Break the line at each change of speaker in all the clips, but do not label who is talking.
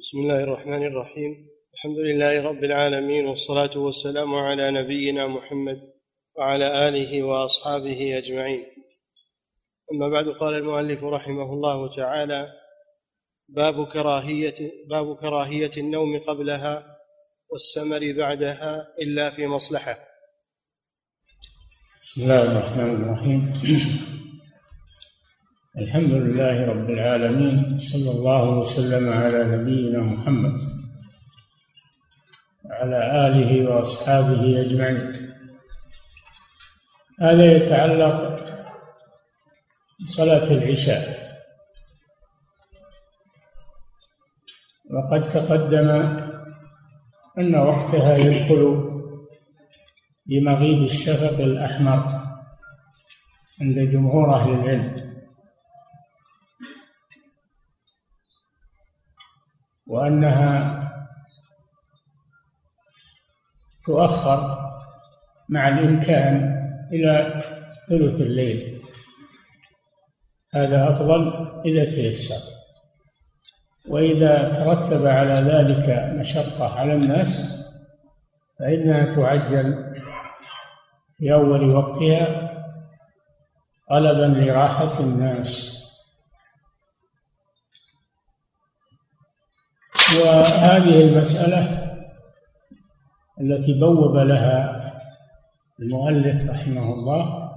بسم الله الرحمن الرحيم. الحمد لله رب العالمين والصلاة والسلام على نبينا محمد وعلى آله وأصحابه أجمعين. أما بعد قال المؤلف رحمه الله تعالى باب كراهية باب كراهية النوم قبلها والسمر بعدها إلا في مصلحة.
بسم الله الرحمن الرحيم. الحمد لله رب العالمين صلى الله وسلم على نبينا محمد وعلى آله وأصحابه أجمعين. هذا يتعلق بصلاة العشاء. وقد تقدم أن وقتها يدخل بمغيب الشفق الأحمر عند جمهور أهل العلم. وأنها تؤخر مع الإمكان إلى ثلث الليل. هذا أفضل إذا تيسر. وإذا ترتب على ذلك مشقة على الناس فإنها تعجل في أول وقتها طلبا لراحة الناس. وهذه المسألة التي بوب لها المؤلف رحمه الله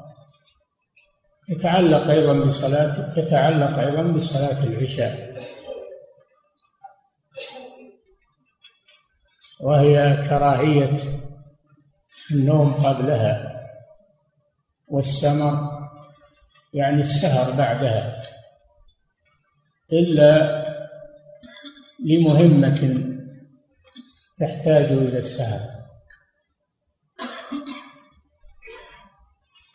يتعلق أيضا بصلاة تتعلق أيضا بصلاة العشاء. وهي كراهية النوم قبلها والسمر يعني السهر بعدها إلا لمهمة تحتاج إلى السهر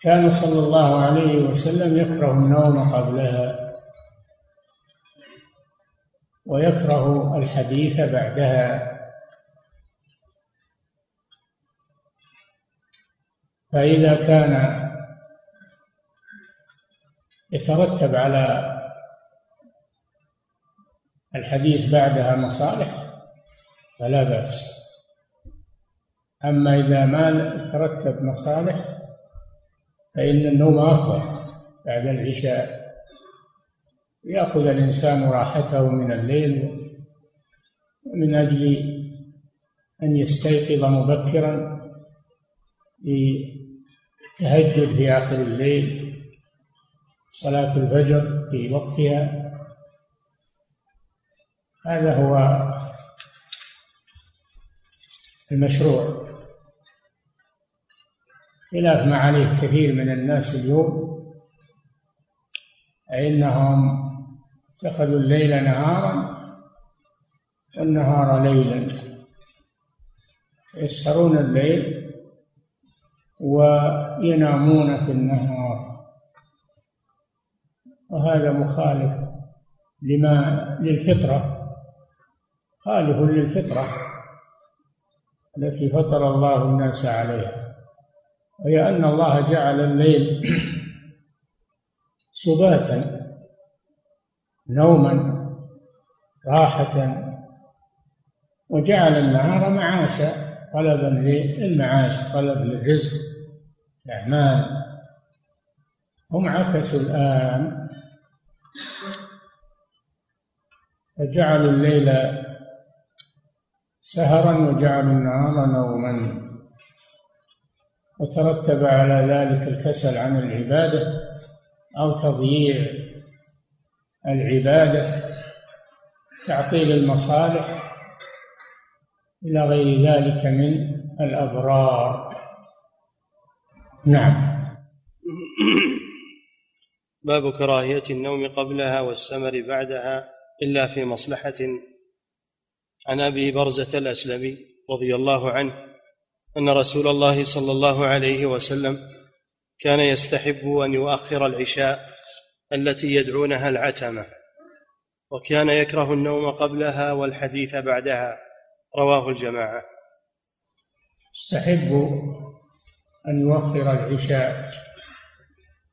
كان صلى الله عليه وسلم يكره النوم قبلها ويكره الحديث بعدها. فإذا كان يترتب على الحديث بعدها مصالح فلا بأس. أما إذا ما ترتب مصالح فإن النوم أفضل بعد العشاء. يأخذ الإنسان راحته من الليل من أجل أن يستيقظ مبكرا للتهجد في آخر الليل صلاة الفجر في وقتها. هذا هو المشروع. خلاف ما عليه كثير من الناس اليوم فإنهم اتخذوا الليل نهارا والنهار ليلا. يسهرون الليل وينامون في النهار. وهذا مخالف لما للفطرة. خالف للفطرة التي فطر الله الناس عليها وهي أن الله جعل الليل سباتا نوما راحة وجعل النهار معاشا طلبا للمعاش طلب للرزق الأعمال هم عكسوا الآن. فجعلوا الليل سهرا وجعلوا النهار نوما. وترتب على ذلك الكسل عن العبادة أو تضييع العبادة تعطيل المصالح إلى غير ذلك من الأضرار نعم.
باب كراهية النوم قبلها والسمر بعدها إلا في مصلحة عن أبي برزة الأسلمي رضي الله عنه أن رسول الله صلى الله عليه وسلم كان يستحب أن يؤخر العشاء التي يدعونها العتمة وكان يكره النوم قبلها والحديث بعدها رواه الجماعة.
يستحب أن يؤخر العشاء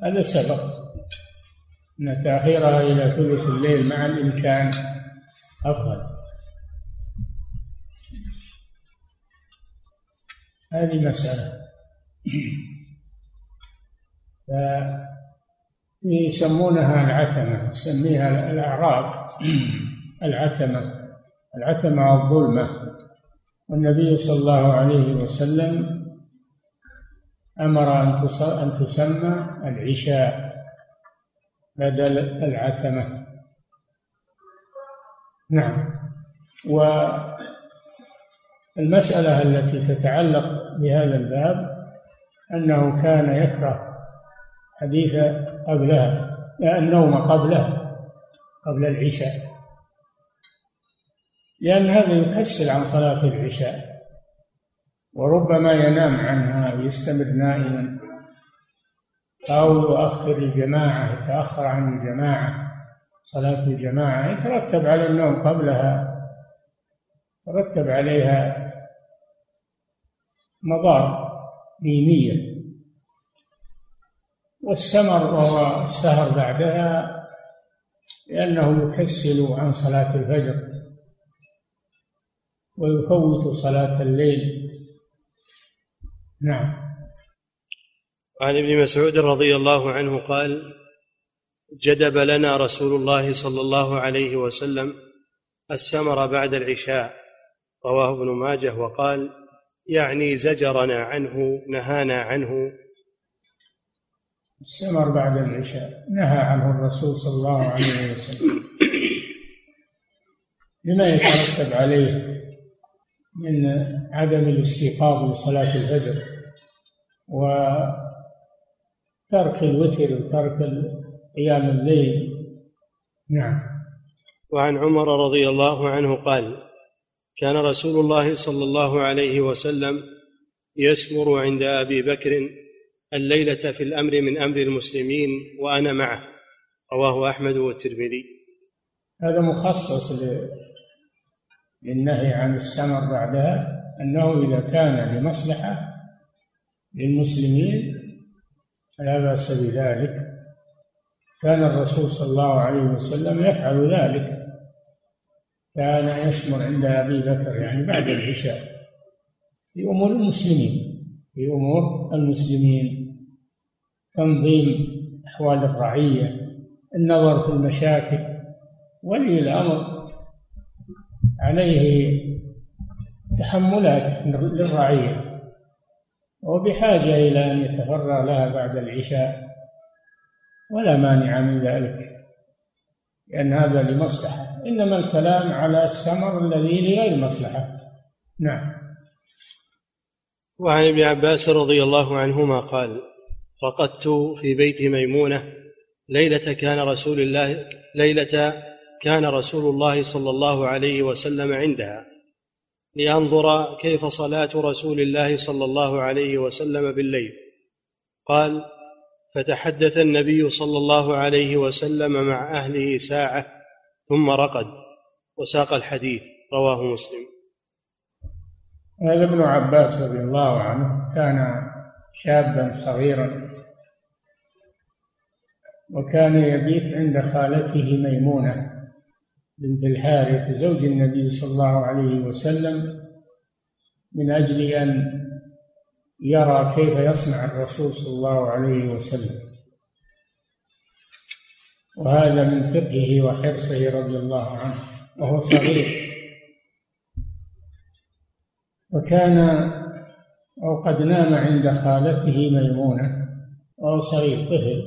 هذا سبق. إن تاخيرها إلى ثلث الليل مع الإمكان أفضل. هذه مسألة يسمونها العتمة يسميها الأعراب. العتمة العتمة الظلمة والنبي صلى الله عليه وسلم أمر أن تسمى العشاء بدل العتمة. نعم. والمسألة التي تتعلق بهذا الباب أنه كان يكره حديث قبلها النوم قبلها قبل العشاء. لأن هذا يكسل عن صلاة العشاء وربما ينام عنها ويستمر نائما. أو يؤخر الجماعة يتأخر عن الجماعة صلاة الجماعة يترتب على النوم قبلها ترتب عليها مضار دينية والسمر وهو السهر بعدها لأنه يكسل عن صلاة الفجر ويفوت صلاة الليل. نعم.
وعن ابن مسعود رضي الله عنه قال جدب لنا رسول الله صلى الله عليه وسلم السمر بعد العشاء رواه ابن ماجه وقال يعني زجرنا عنه نهانا عنه.
السمر بعد العشاء نهى عنه الرسول صلى الله عليه وسلم. لما يترتب عليه من عدم الاستيقاظ لصلاة الفجر وترك الوتر وترك قيام الليل. نعم.
وعن عمر رضي الله عنه قال كان رسول الله صلى الله عليه وسلم يسمر عند أبي بكر الليلة في الأمر من أمر المسلمين وأنا معه. رواه أحمد والترمذي.
هذا مخصص للنهي عن السمر بعدها أنه إذا كان لمصلحة للمسلمين فلا بأس بذلك. كان الرسول صلى الله عليه وسلم يفعل ذلك. كان يسمر عند أبي بكر يعني بعد العشاء في أمور المسلمين في أمور المسلمين. تنظيم أحوال الرعية النظر في المشاكل ولي الأمر. عليه تحملات للرعية. وبحاجة إلى أن يتفرغ لها بعد العشاء ولا مانع من ذلك لأن هذا لمصلحة. إنما الكلام على السمر الذي لغير مصلحة. نعم.
وعن ابن عباس رضي الله عنهما قال رقدت في بيت ميمونة ليلة كان رسول الله ليلة كان رسول الله صلى الله عليه وسلم عندها لأنظر كيف صلاة رسول الله صلى الله عليه وسلم بالليل. قال فتحدث النبي صلى الله عليه وسلم مع أهله ساعة ثم رقد وساق الحديث رواه مسلم.
هذا ابن عباس رضي الله عنه كان شابا صغيرا وكان يبيت عند خالته ميمونة بنت الحارث زوج النبي صلى الله عليه وسلم من أجل أن يرى كيف يصنع الرسول صلى الله عليه وسلم. وهذا من فقهه وحرصه رضي الله عنه وهو صغير. وكان أو قد نام عند خالته ميمونة وهو صغير طفل.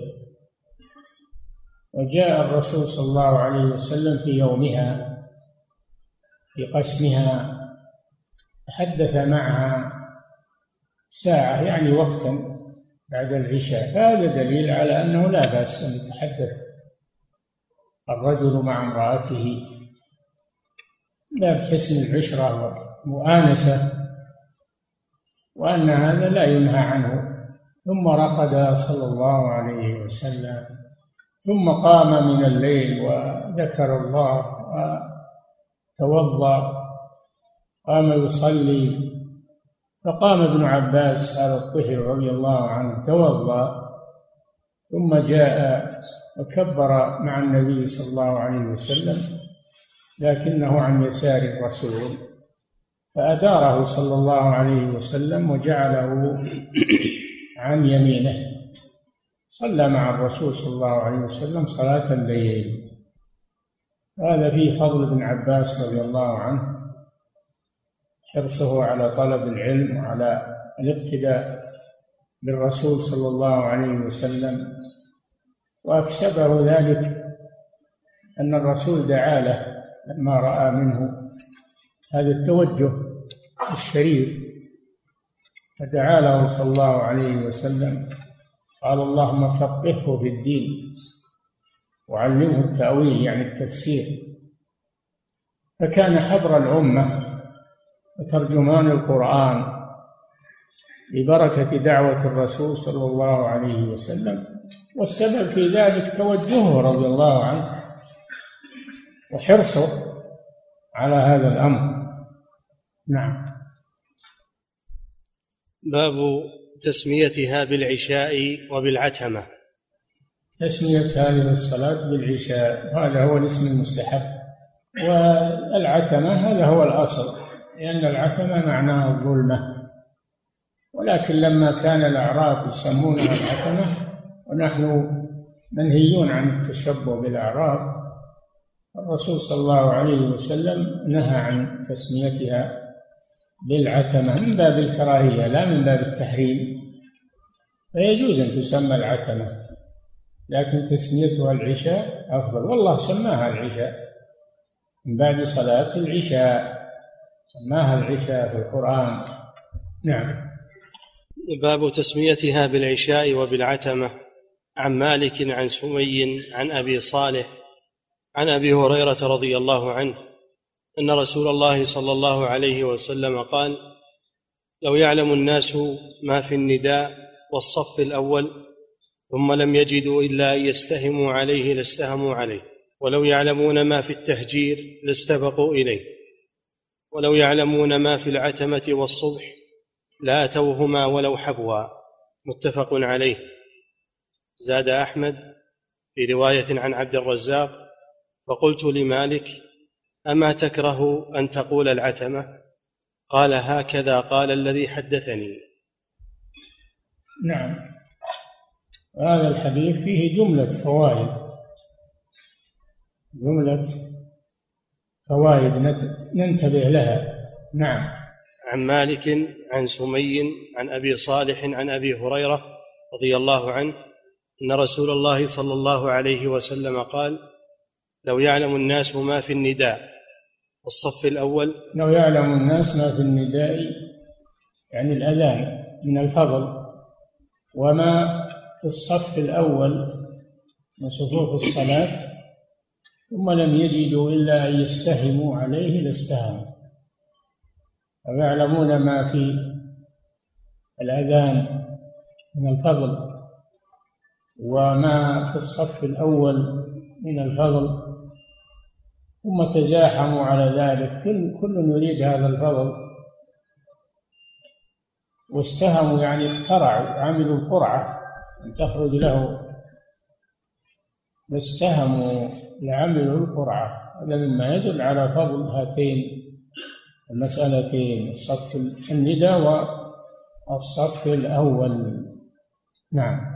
وجاء الرسول صلى الله عليه وسلم في يومها في قسمها تحدث معها ساعة يعني وقتا بعد العشاء. فهذا دليل على أنه لا بأس أن يتحدث. الرجل مع امرأته لا بحسن العشرة ومؤانسة وأن هذا لا ينهى عنه. ثم رقد صلى الله عليه وسلم. ثم قام من الليل وذكر الله وتوضأ. قام يصلي. فقام ابن عباس هذا الطفل رضي الله عنه توضأ. ثم جاء وكبر مع النبي صلى الله عليه وسلم لكنه عن يسار الرسول. فأداره صلى الله عليه وسلم وجعله عن يمينه. صلى مع الرسول صلى الله عليه وسلم صلاة الليل. هذا فيه فضل ابن عباس رضي الله عنه حرصه على طلب العلم وعلى الاقتداء بالرسول صلى الله عليه وسلم. وأكسبه ذلك أن الرسول دعا له لما رأى منه. هذا التوجه الشريف. فدعا له صلى الله عليه وسلم. قال اللهم فقهه في الدين وعلمه التأويل يعني التفسير. فكان حبر الأمة وترجمان القرآن ببركة دعوة الرسول صلى الله عليه وسلم. والسبب في ذلك توجهه رضي الله عنه وحرصه على هذا الأمر. نعم.
باب تسميتها بالعشاء وبالعتمة.
تسمية هذه الصلاة بالعشاء هذا هو الاسم المستحب. والعتمة هذا هو الأصل لأن العتمة معناها الظلمة. ولكن لما كان الأعراب يسمونها العتمة ونحن منهيون عن التشبه بالأعراب. الرسول صلى الله عليه وسلم نهى عن تسميتها بالعتمة من باب الكراهية لا من باب التحريم. فيجوز أن تسمى العتمة لكن تسميتها العشاء أفضل. والله سماها العشاء من بعد صلاة العشاء. سماها العشاء في القرآن. نعم.
باب تسميتها بالعشاء وبالعتمة. عن مالك عن سمي عن أبي صالح عن أبي هريرة رضي الله عنه أن رسول الله صلى الله عليه وسلم قال لو يعلم الناس ما في النداء والصف الأول ثم لم يجدوا إلا أن يستهموا عليه لاستهموا عليه ولو يعلمون ما في التهجير لاستبقوا إليه ولو يعلمون ما في العتمة والصبح لآتوهما ولو حبوا. متفق عليه. زاد أحمد في رواية عن عبد الرزاق فقلت لمالك أما تكره أن تقول العتمة؟ قال هكذا قال الذي حدثني.
نعم. هذا الحديث فيه جملة فوائد. جملة فوائد ننتبه لها. نعم.
عن مالك عن سمي عن أبي صالح عن أبي هريرة رضي الله عنه إن رسول الله صلى الله عليه وسلم قال لو يعلم الناس ما في النداء والصف الأول
لو يعلم الناس ما في النداء يعني الأذان من الفضل. وما في الصف الأول من صفوف الصلاة ثم لم يجدوا إلا أن يستهموا عليه لاستهموا. ويعلمون ما في الأذان من الفضل. وما في الصف الأول من الفضل ثم تزاحموا على ذلك. كل كل يريد هذا الفضل. واستهموا يعني اقترعوا عملوا القرعة أن تخرج له. واستهموا لعملوا القرعة. هذا مما يدل على فضل هاتين المسألتين الصف النداء والصف الأول. نعم.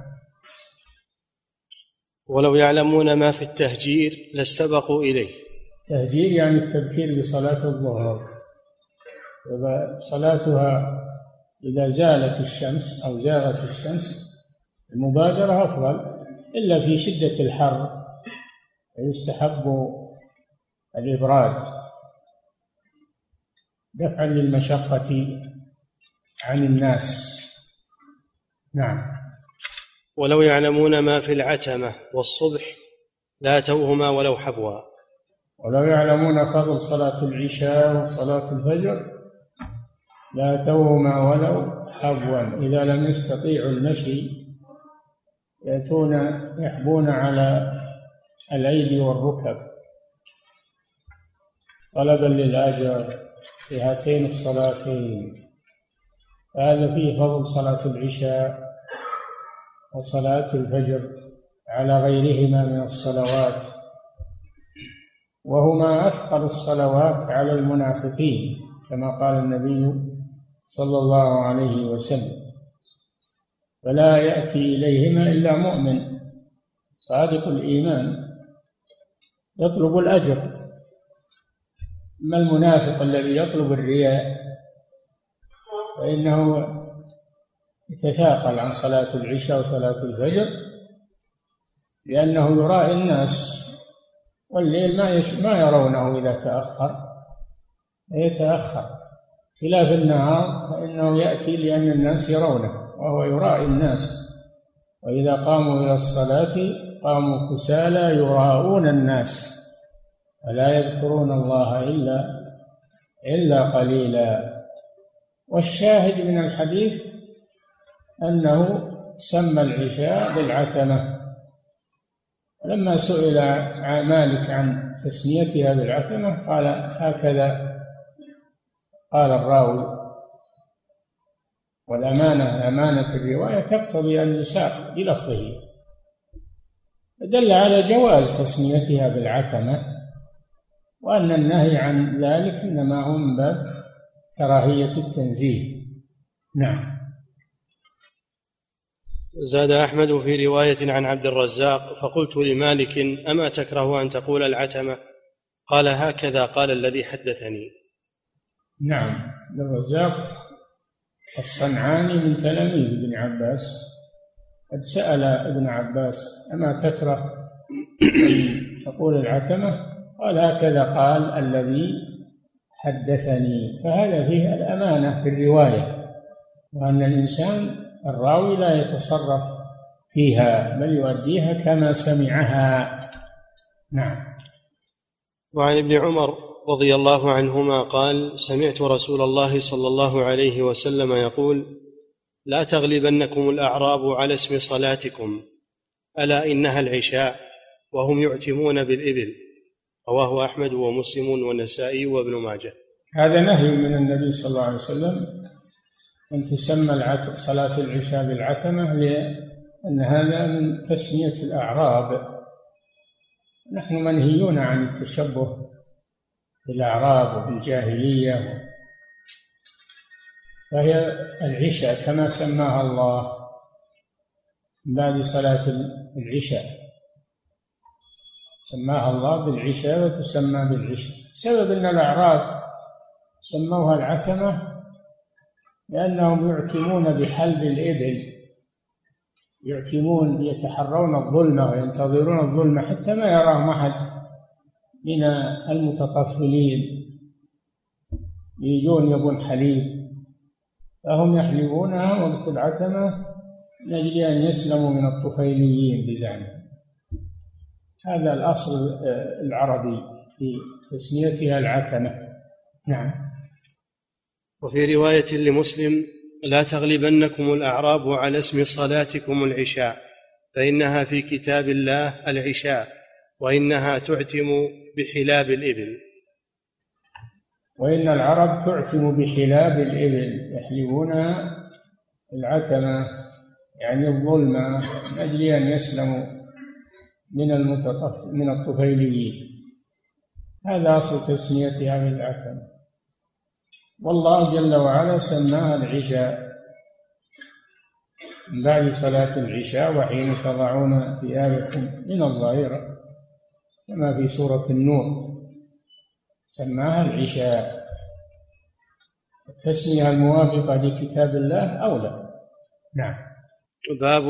ولو يعلمون ما في التهجير لاستبقوا إليه.
تهجير يعني التبكير بصلاة الظهر. صلاتها إذا زالت الشمس أو زاغت الشمس المبادرة أفضل. إلا في شدة الحر فيستحب الإبراد. دفعا للمشقة عن الناس. نعم.
ولو يعلمون ما في العتمة والصبح لا توهما ولو حبوا.
ولو يعلمون فضل صلاة العشاء وصلاة الفجر لا توهما ولو حبوا. إذا لم يستطيعوا المشي يأتون يحبون على الأيدي والركب. طلبا للأجر في هاتين الصلاتين. هذا فيه فضل صلاة العشاء وصلاة الفجر على غيرهما من الصلوات. وهما أثقل الصلوات على المنافقين كما قال النبي صلى الله عليه وسلم. فلا يأتي إليهما إلا مؤمن. صادق الإيمان. يطلب الأجر. أما المنافق الذي يطلب الرياء؟ فإنه يتثاقل عن صلاة العشاء وصلاة الفجر لأنه يرائي الناس والليل ما يش... ما يرونه إذا تأخر يتأخر. خلاف النهار فإنه يأتي لأن الناس يرونه وهو يرائي الناس. وإذا قاموا إلى الصلاة قاموا كسالى يراءون الناس. ولا يذكرون الله إلا إلا قليلا. والشاهد من الحديث أنه سمى العشاء بالعتمة. لما سئل مالك عن تسميتها بالعتمة قال هكذا. قال الراوي والأمانة أمانة الرواية تقتضي أن يساق بلفظه. دل على جواز تسميتها بالعتمة وأن النهي عن ذلك إنما هو من باب كراهية التنزيه. نعم.
زاد أحمد في رواية عن عبد الرزاق فقلت لمالك أما تكره أن تقول العتمة؟ قال هكذا قال الذي حدثني.
نعم عبد الرزاق الصنعاني من تلاميذ ابن عباس قد سأل ابن عباس أما تكره تقول العتمة؟ قال هكذا قال الذي حدثني. فهذا فيه الأمانة في الرواية وأن الإنسان الراوي لا يتصرف فيها بل يؤديها كما سمعها. نعم.
وعن ابن عمر رضي الله عنهما قال سمعت رسول الله صلى الله عليه وسلم يقول لا تغلبنكم الأعراب على اسم صلاتكم ألا إنها العشاء وهم يعتمون بالإبل. رواه أحمد ومسلم والنسائي وابن ماجه.
هذا نهي من النبي صلى الله عليه وسلم أن تسمى صلاة العشاء بالعتمة لأن هذا من تسمية الأعراب. نحن منهيون عن التشبه بالأعراب وبالجاهلية. فهي العشاء كما سماها الله بعد صلاة العشاء. سماها الله بالعشاء وتسمى بالعشاء. سبب أن الأعراب سموها العتمة لأنهم يعتمون بحلب الإبل. يعتمون يتحرون الظلمة وينتظرون الظلمة حتى ما يراهم أحد من المتطفلين. يجون يبون حليب. فهم يحلبونها العتمة من أجل أن يسلموا من الطفيليين بزعمهم. هذا الأصل العربي في تسميتها العتمة نعم.
وفي رواية لمسلم لا تغلبنكم الأعراب على اسم صلاتكم العشاء فإنها في كتاب الله العشاء وإنها تعتم بحلاب الإبل.
وإن العرب تعتم بحلاب الإبل يحلبونها العتمة يعني الظلمة من أجل أن يسلموا من المتطف من الطفيليين. هذا أصل تسميتها بالعتمة والله جل وعلا سماها العشاء. من بعد صلاة العشاء وحين تضعون ثيابكم من الظهيرة كما في سورة النور. سماها العشاء. التسمية الموافقة لكتاب الله أولى نعم.
باب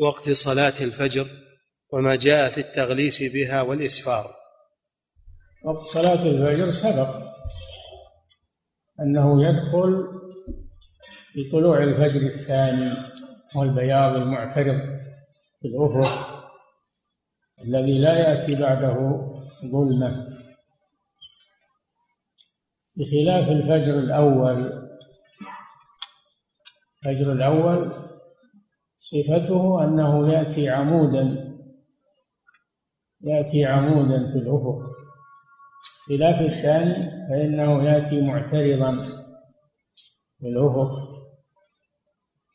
وقت صلاة الفجر وما جاء في التغليس بها والإسفار.
وقت صلاة الفجر سبق. أنه يدخل في طلوع الفجر الثاني والبياض المعترض في الأفق الذي لا يأتي بعده ظلمة. بخلاف الفجر الأول الفجر الأول صفته أنه يأتي عمودا يأتي عمودا في الأفق. خلاف الثاني فإنه يأتي معترضا في الأفق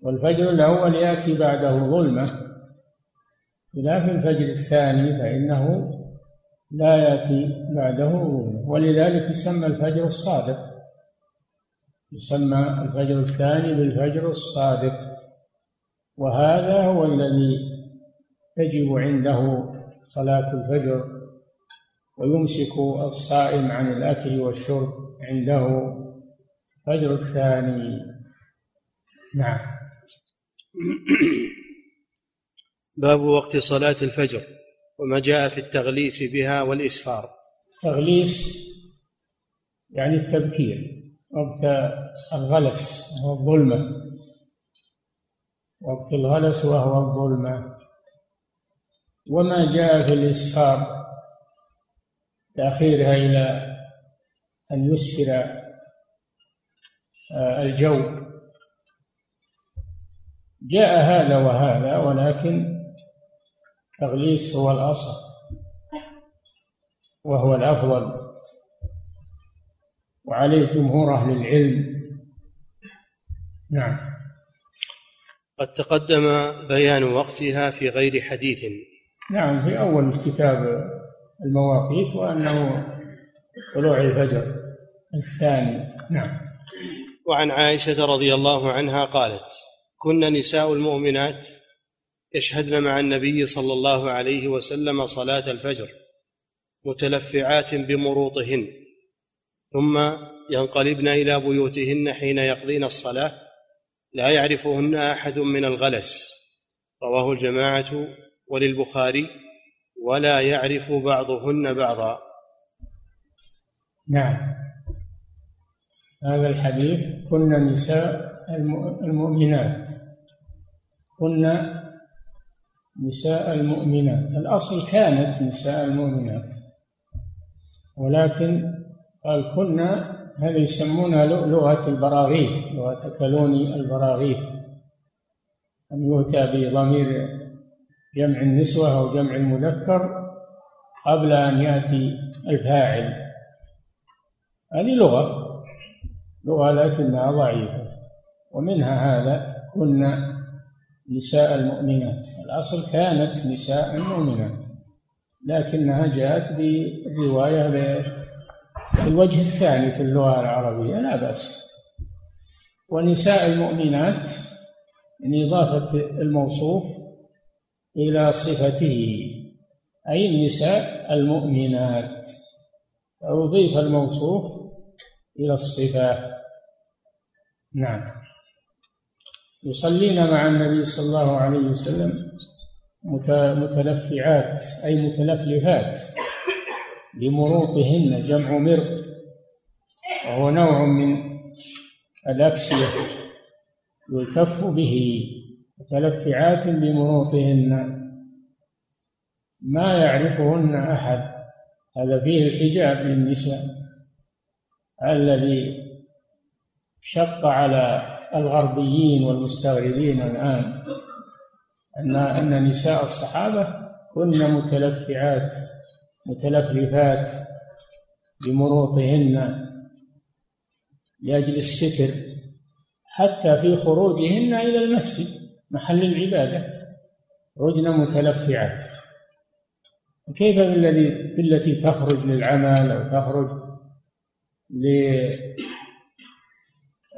والفجر الأول يأتي بعده ظلمة خلاف الفجر الثاني فإنه لا يأتي بعده ولذلك يسمى الفجر الصادق. يسمى الفجر الثاني بالفجر الصادق. وهذا هو الذي تجب عنده صلاة الفجر. ويمسك الصائم عن الأكل والشرب عنده الفجر الثاني. نعم.
باب وقت صلاة الفجر وما جاء في التغليس بها والإسفار.
تغليس يعني التبكير وقت الغلس وهو الظلمة. وقت الغلس وهو الظلمة. وما جاء في الإسفار تأخيرها إلى أن يسفر آه، الجو. جاء هذا وهذا ولكن تغليس هو الأصل وهو الأفضل. وعليه جمهور أهل العلم. نعم.
قد تقدم بيان وقتها في غير حديث.
نعم في أول كتاب المواقيت وأنه طلوع الفجر الثاني. نعم.
وعن عائشة رضي الله عنها قالت كن نساء المؤمنات يشهدن مع النبي صلى الله عليه وسلم صلاة الفجر متلفعات بمروطهن ثم ينقلبن إلى بيوتهن حين يقضين الصلاة لا يعرفهن أحد من الغلس. رواه الجماعة وللبخاري ولا يعرف بعضهن بعضا.
نعم. هذا الحديث كن نساء المؤمنات. كن نساء المؤمنات. الأصل كانت نساء المؤمنات. ولكن قال كنا هذا يسمونها لغة البراغيث لغة كلوني البراغيث. أن يؤتى بضمير جمع النسوة أو جمع المذكر قبل أن يأتي الفاعل. هذه لغة لغة لكنها ضعيفة. ومنها هذا كنا نساء المؤمنات. الأصل كانت نساء المؤمنات لكنها جاءت بالرواية بالوجه الثاني في اللغة العربية لا بأس. ونساء المؤمنات من إضافة الموصوف إلى صفته أي النساء المؤمنات. أضيف الموصوف إلى الصفة. نعم. يصلين مع النبي صلى الله عليه وسلم متلفعات أي متلفلفات بمروطهن جمع مرط وهو نوع من الأكسية يلتف به. متلفعات بمروطهن ما يعرفهن أحد. هذا فيه الحجاب للنساء. الذي شق على الغربيين والمستغربين الآن أن أن نساء الصحابة كن متلفعات متلفلفات بمروطهن لأجل الستر حتى في خروجهن إلى المسجد. محل العبادة خرجن متلفعات. كيف بالذي بالتي تخرج للعمل أو تخرج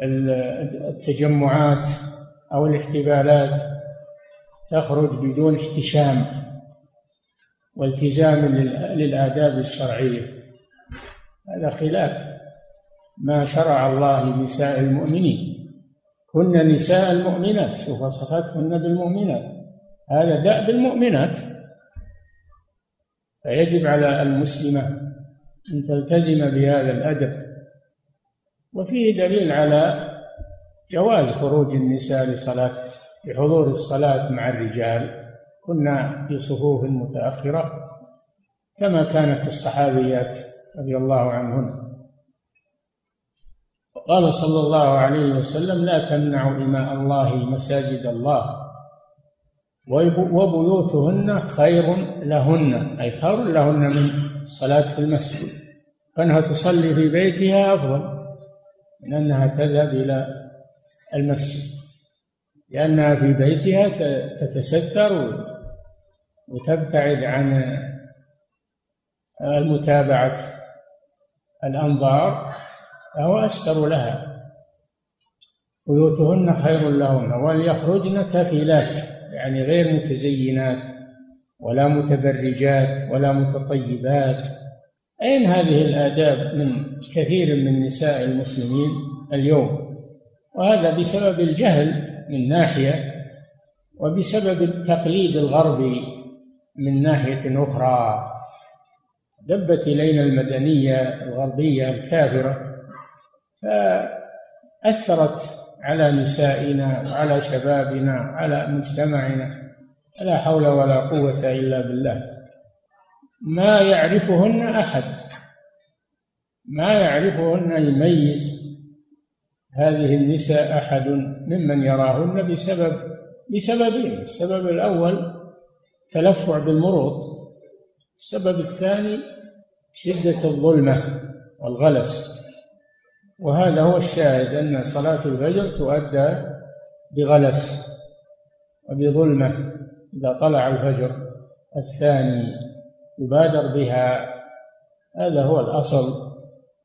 للتجمعات أو الاحتفالات تخرج بدون احتشام والتزام للآداب الشرعية. هذا خلاف ما شرع الله لنساء المؤمنين. كن نساء المؤمنات وصفتهن بالمؤمنات. هذا دأب المؤمنات فيجب على المسلمة أن تلتزم بهذا الأدب. وفيه دليل على جواز خروج النساء لصلاة بحضور الصلاة مع الرجال كنا في صفوف متأخرة كما كانت الصحابيات رضي الله عنهن. قال صلى الله عليه وسلم لا تمنعوا إماء الله مساجد الله وبيوتهن خير لهن أي خير لهن من الصلاة في المسجد فإنها تصلي في بيتها أفضل من أنها تذهب إلى المسجد لأنها في بيتها تتستر وتبتعد عن متابعة الأنظار فهو أستر لها. بيوتهن خير لهن وليخرجن تافلات يعني غير متزينات ولا متبرجات ولا متطيبات. أين هذه الآداب من كثير من نساء المسلمين اليوم؟ وهذا بسبب الجهل من ناحية وبسبب التقليد الغربي من ناحية أخرى. دبت إلينا المدنية الغربية الكافرة فأثرت على نسائنا وعلى شبابنا على مجتمعنا لا حول ولا قوة إلا بالله. ما يعرفهن أحد ما يعرفهن يميز هذه النساء أحد ممن يراهن بسبب بسببين السبب الأول تلفع بالمرض السبب الثاني شدة الظلمة والغلس. وهذا هو الشاهد أن صلاة الفجر تؤدى بغلس وبظلمة إذا طلع الفجر الثاني يبادر بها. هذا هو الأصل.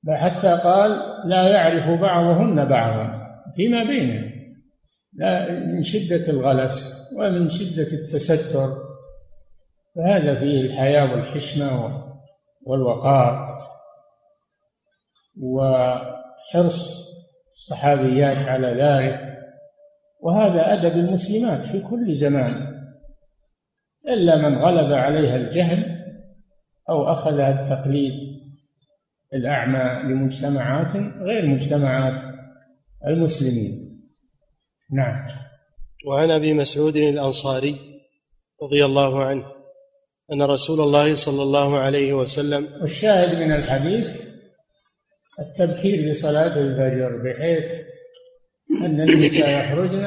حتى قال لا يعرف بعضهن بعضا فيما بينهم لا من شدة الغلس ومن شدة التستر. فهذا فيه الحياة والحشمة والوقار. وحرص الصحابيات على ذلك وهذا أدب المسلمات في كل زمان. إلا من غلب عليها الجهل أو أخذها التقليد الأعمى لمجتمعات غير مجتمعات المسلمين. نعم.
وعن أبي مسعود الأنصاري رضي الله عنه أن رسول الله صلى الله عليه وسلم
والشاهد من الحديث التبكير لصلاه الفجر بحيث أن النساء يخرجن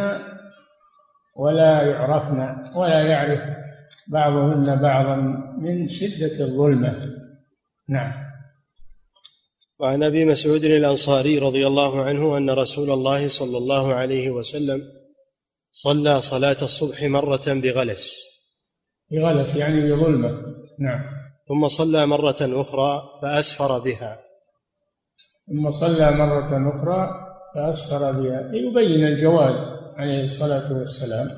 ولا يعرفن ولا يعرف بعضهن بعضا من شدة الظلمة. نعم.
وعن أبي مسعود الأنصاري رضي الله عنه أن رسول الله صلى الله عليه وسلم صلى صلاة الصبح مرة بغلس.
بغلس يعني بظلمة. نعم.
ثم صلى مرة أخرى فأسفر بها.
ثم صلى مرة أخرى فأسفر بها. يبين الجواز عليه الصلاة والسلام.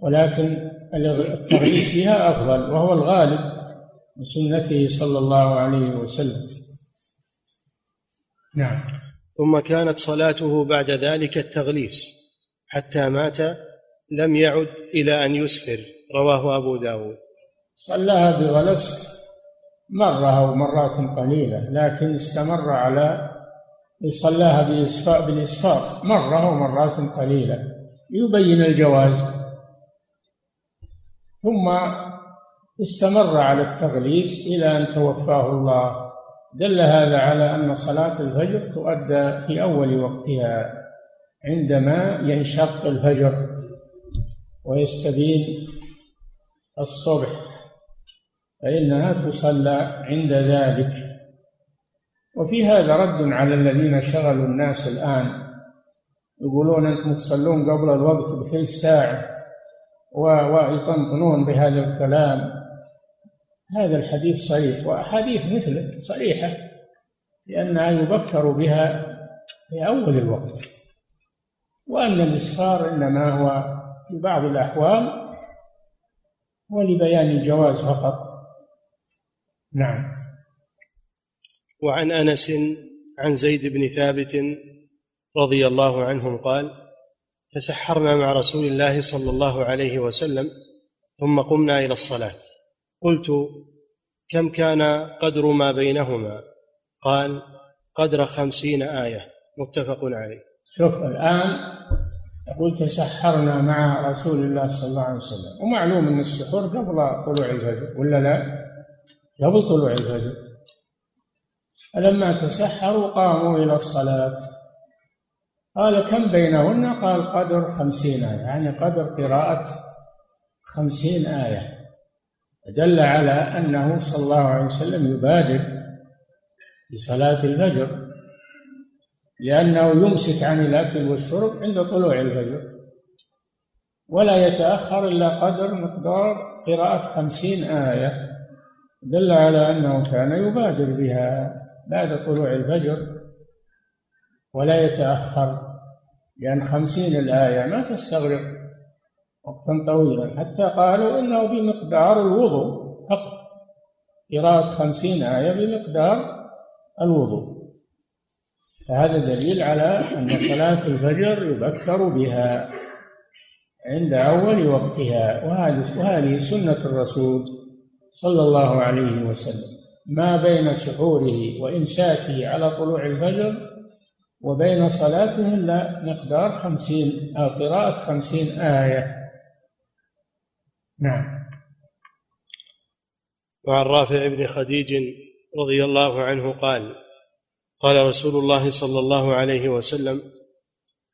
ولكن التغليس فيها أفضل وهو الغالب من سنته صلى الله عليه وسلم. نعم.
ثم كانت صلاته بعد ذلك التغليس. حتى مات لم يعد إلى أن يسفر. رواه أبو داود.
صلاها بغلس مرة أو مرات قليلة لكن استمر على صلاها بالإسفار, بالإسفار مرة ومرات قليلة. يبين الجواز. ثم استمر على التغليس إلى أن توفاه الله. دل هذا على أن صلاة الفجر تؤدى في أول وقتها عندما ينشق الفجر ويستبين الصبح. فإنها تصلى عند ذلك. وفي هذا رد على الذين شغلوا الناس الآن. يقولون أنتم تصلون قبل الوقت بثلث ساعة ويطنطنون بهذا الكلام. هذا الحديث صريح وأحاديث مثله صريحة لأنها يبكر بها في أول الوقت. وأن الإسفار إنما هو في بعض الأحوال هو لبيان الجواز فقط. نعم.
وعن أنس عن زيد بن ثابت رضي الله عنهم قال تسحرنا مع رسول الله صلى الله عليه وسلم ثم قمنا إلى الصلاة. قلت كم كان قدر ما بينهما؟ قال قدر خمسين آية. متفق عليه.
شوف الآن يقول تسحرنا مع رسول الله صلى الله عليه وسلم. ومعلوم أن السحور قبل طلوع الفجر ولا لا؟ قبل طلوع الفجر. فلما تسحروا قاموا إلى الصلاة. قال كم بينهن؟ قال قدر خمسين آية. يعني قدر قراءة خمسين آية. دل على أنه صلى الله عليه وسلم يبادر بصلاة الفجر. لأنه يمسك عن الأكل والشرب عند طلوع الفجر. ولا يتأخر إلا قدر مقدار قراءة خمسين آية. دل على أنه كان يبادر بها بعد طلوع الفجر ولا يتأخر لأن خمسين الآية ما تستغرق وقتا طويلا. حتى قالوا إنه بمقدار الوضوء فقط. قراءة خمسين آية بمقدار الوضوء. فهذا دليل على أن صلاة الفجر يبكر بها عند أول وقتها. وهذه سنة الرسول. صلى الله عليه وسلم ما بين سحوره وإمساكه على طلوع الفجر وبين صلاته إلا مقدار خمسين أو قراءة خمسين آية. نعم.
وعن رافع بن خديج رضي الله عنه قال قال رسول الله صلى الله عليه وسلم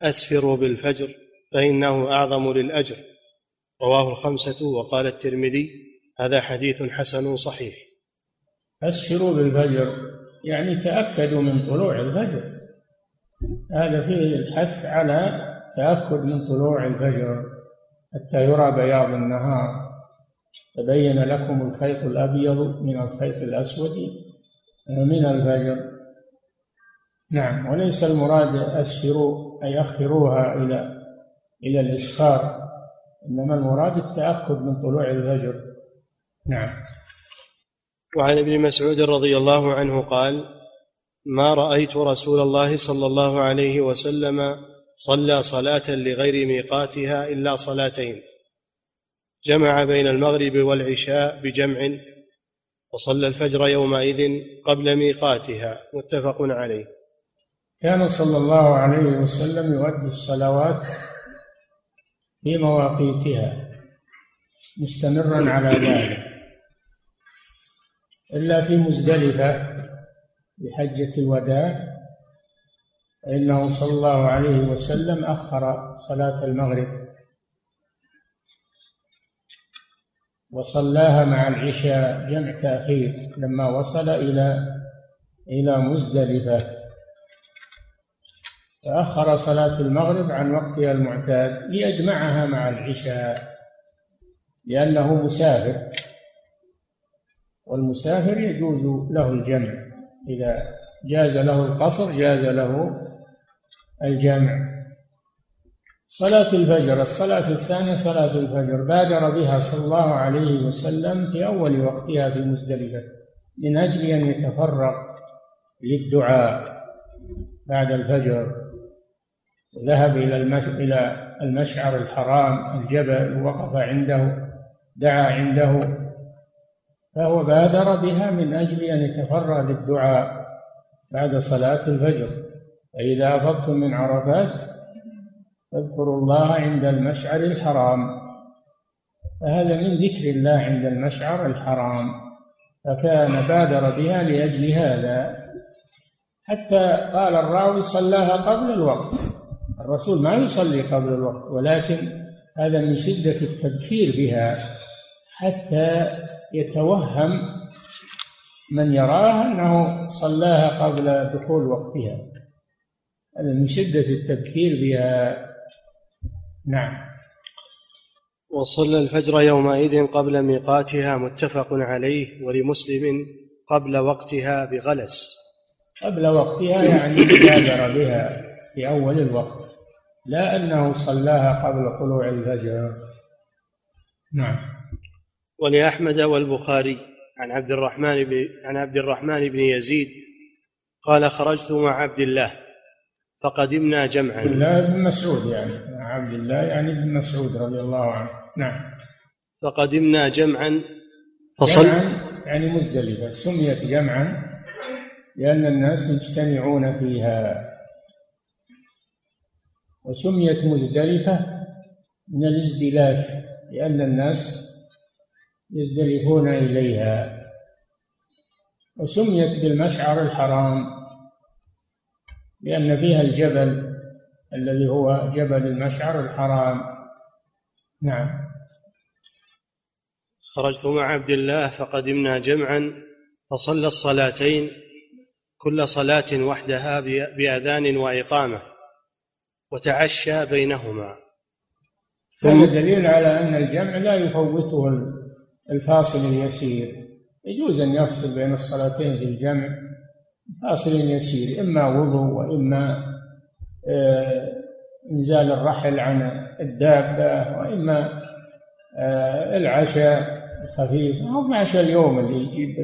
أسفروا بالفجر فإنه أعظم للأجر. رواه الخمسة وقال الترمذي هذا حديث حسن صحيح.
اسفروا بالفجر يعني تأكدوا من طلوع الفجر. هذا فيه الحث على تأكد من طلوع الفجر حتى يرى بياض النهار. تبين لكم الخيط الأبيض من الخيط الأسود من الفجر. نعم وليس المراد أسفروا أي أخروها إلى إلى الإسفار إنما المراد التأكد من طلوع الفجر. نعم.
وعن ابن مسعود رضي الله عنه قال ما رأيت رسول الله صلى الله عليه وسلم صلى صلاة لغير ميقاتها إلا صلاتين. جمع بين المغرب والعشاء بجمع وصلى الفجر يومئذ قبل ميقاتها. متفق عليه.
كان صلى الله عليه وسلم يؤدي الصلوات في مواقيتها مستمرا على ذلك. إلا في مزدلفة بحجة الوداع فإنه صلى الله عليه وسلم أخر صلاة المغرب. وصلاها مع العشاء جمع تأخير لما وصل إلى إلى مزدلفة. فأخر صلاة المغرب عن وقتها المعتاد ليجمعها مع العشاء لأنه مسافر. والمسافر يجوز له الجمع. إذا جاز له القصر جاز له الجمع. صلاة الفجر الصلاة الثانية صلاة الفجر. بادر بها صلى الله عليه وسلم في أول وقتها في مزدلفة من أجل أن يتفرغ للدعاء بعد الفجر. ذهب إلى. إلى المشعر الحرام الجبل وقف عنده دعا عنده. فهو بادر بها من أجل أن يتفرغ للدعاء بعد صلاة الفجر. فإذا أفضتم من عرفات فاذكروا الله عند المشعر الحرام. فهذا من ذكر الله عند المشعر الحرام. فكان بادر بها لأجل هذا. حتى قال الراوي صلاها قبل الوقت. الرسول ما يصلي قبل الوقت ولكن هذا من شدة التبكير بها. حتى يتوهم من يراها أنه صلاها قبل دخول وقتها. هذا من شدة التبكير بها. نعم.
وصلى الفجر يومئذ قبل ميقاتها متفق عليه ولمسلم قبل وقتها بغلس.
قبل وقتها يعني بادر بها في أول الوقت. لا أنه صلاها قبل طلوع الفجر. نعم.
ولأحمد والبخاري عن عبد الرحمن بن عن عبد الرحمن بن يزيد قال خرجت مع عبد الله فقدمنا جمعا.
عبد الله بن مسعود يعني عبد الله يعني ابن مسعود رضي الله عنه. نعم.
فقدمنا جمعا.
فصل جمعا يعني مزدلفة. سميت جمعا لأن الناس يجتمعون فيها. وسميت مزدلفة من الازدلاف لأن الناس يزدلفون إليها. وسميت بالمشعر الحرام لأن فيها الجبل الذي هو جبل المشعر الحرام. نعم.
خرجت مع عبد الله فقدمنا جمعا فصلى الصلاتين كل صلاة وحدها بأذان وإقامة وتعشى بينهما.
ثم دليل على أن الجمع لا يفوته الفاصل اليسير. يجوز أن يفصل بين الصلاتين في الجمع. فاصل يسير إما وضوء وإما آه، إنزال الرحل عن الدابة وإما آه، العشاء الخفيف. أو عشاء اليوم اللي يجيب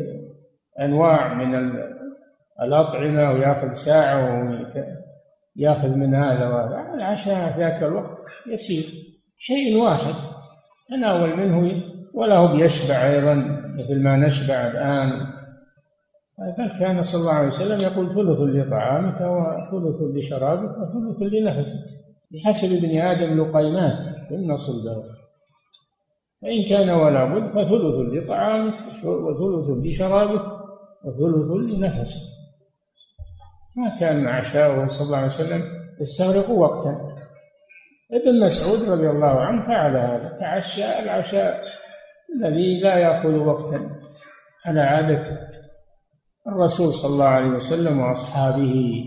أنواع من الأطعمة ويأخذ ساعة وياخذ من هذا وهذا. العشاء في ذاك الوقت يسير. شيء واحد تناول منه ولا هو بيشبع أيضا مثل ما نشبع الآن. بل كان صلى الله عليه وسلم يقول ثلث لطعامك وثلث لشرابك وثلث لنفسك بحسب ابن آدم لقيمات ثم صلبه فإن كان ولا بد فثلث لطعامك وثلث لشرابك وثلث لنفسك. ما كان عشاؤه صلى الله عليه وسلم يستغرق وقتا. ابن مسعود رضي الله عنه فعل هذا تعشى العشاء الذي لا يأخذ وقتا على عادة الرسول صلى الله عليه وسلم وأصحابه.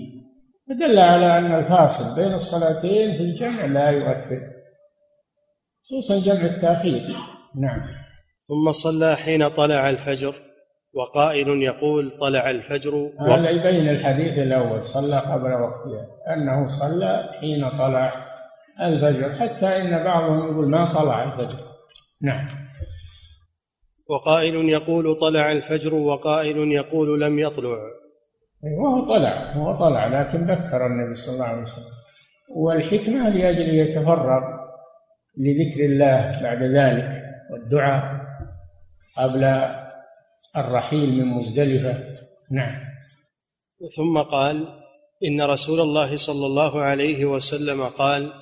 فدل على أن الفاصل بين الصلاتين في الجمع لا يؤثر خصوصا جمع التأخير. نعم.
ثم صلى حين طلع الفجر وقائل يقول طلع الفجر
هذا يبين الحديث الأول صلى قبل وقتها أنه صلى حين طلع الفجر حتى إن بعضهم يقول ما طلع الفجر. نعم.
وقائل يقول طلع الفجر وقائل يقول لم يطلع.
وهو طلع هو طلع لكن ذكر النبي صلى الله عليه وسلم. والحكمة لأجل يتفرغ لذكر الله بعد ذلك والدعاء قبل الرحيل من مزدلفة؟ نعم.
ثم قال إن رسول الله صلى الله عليه وسلم قال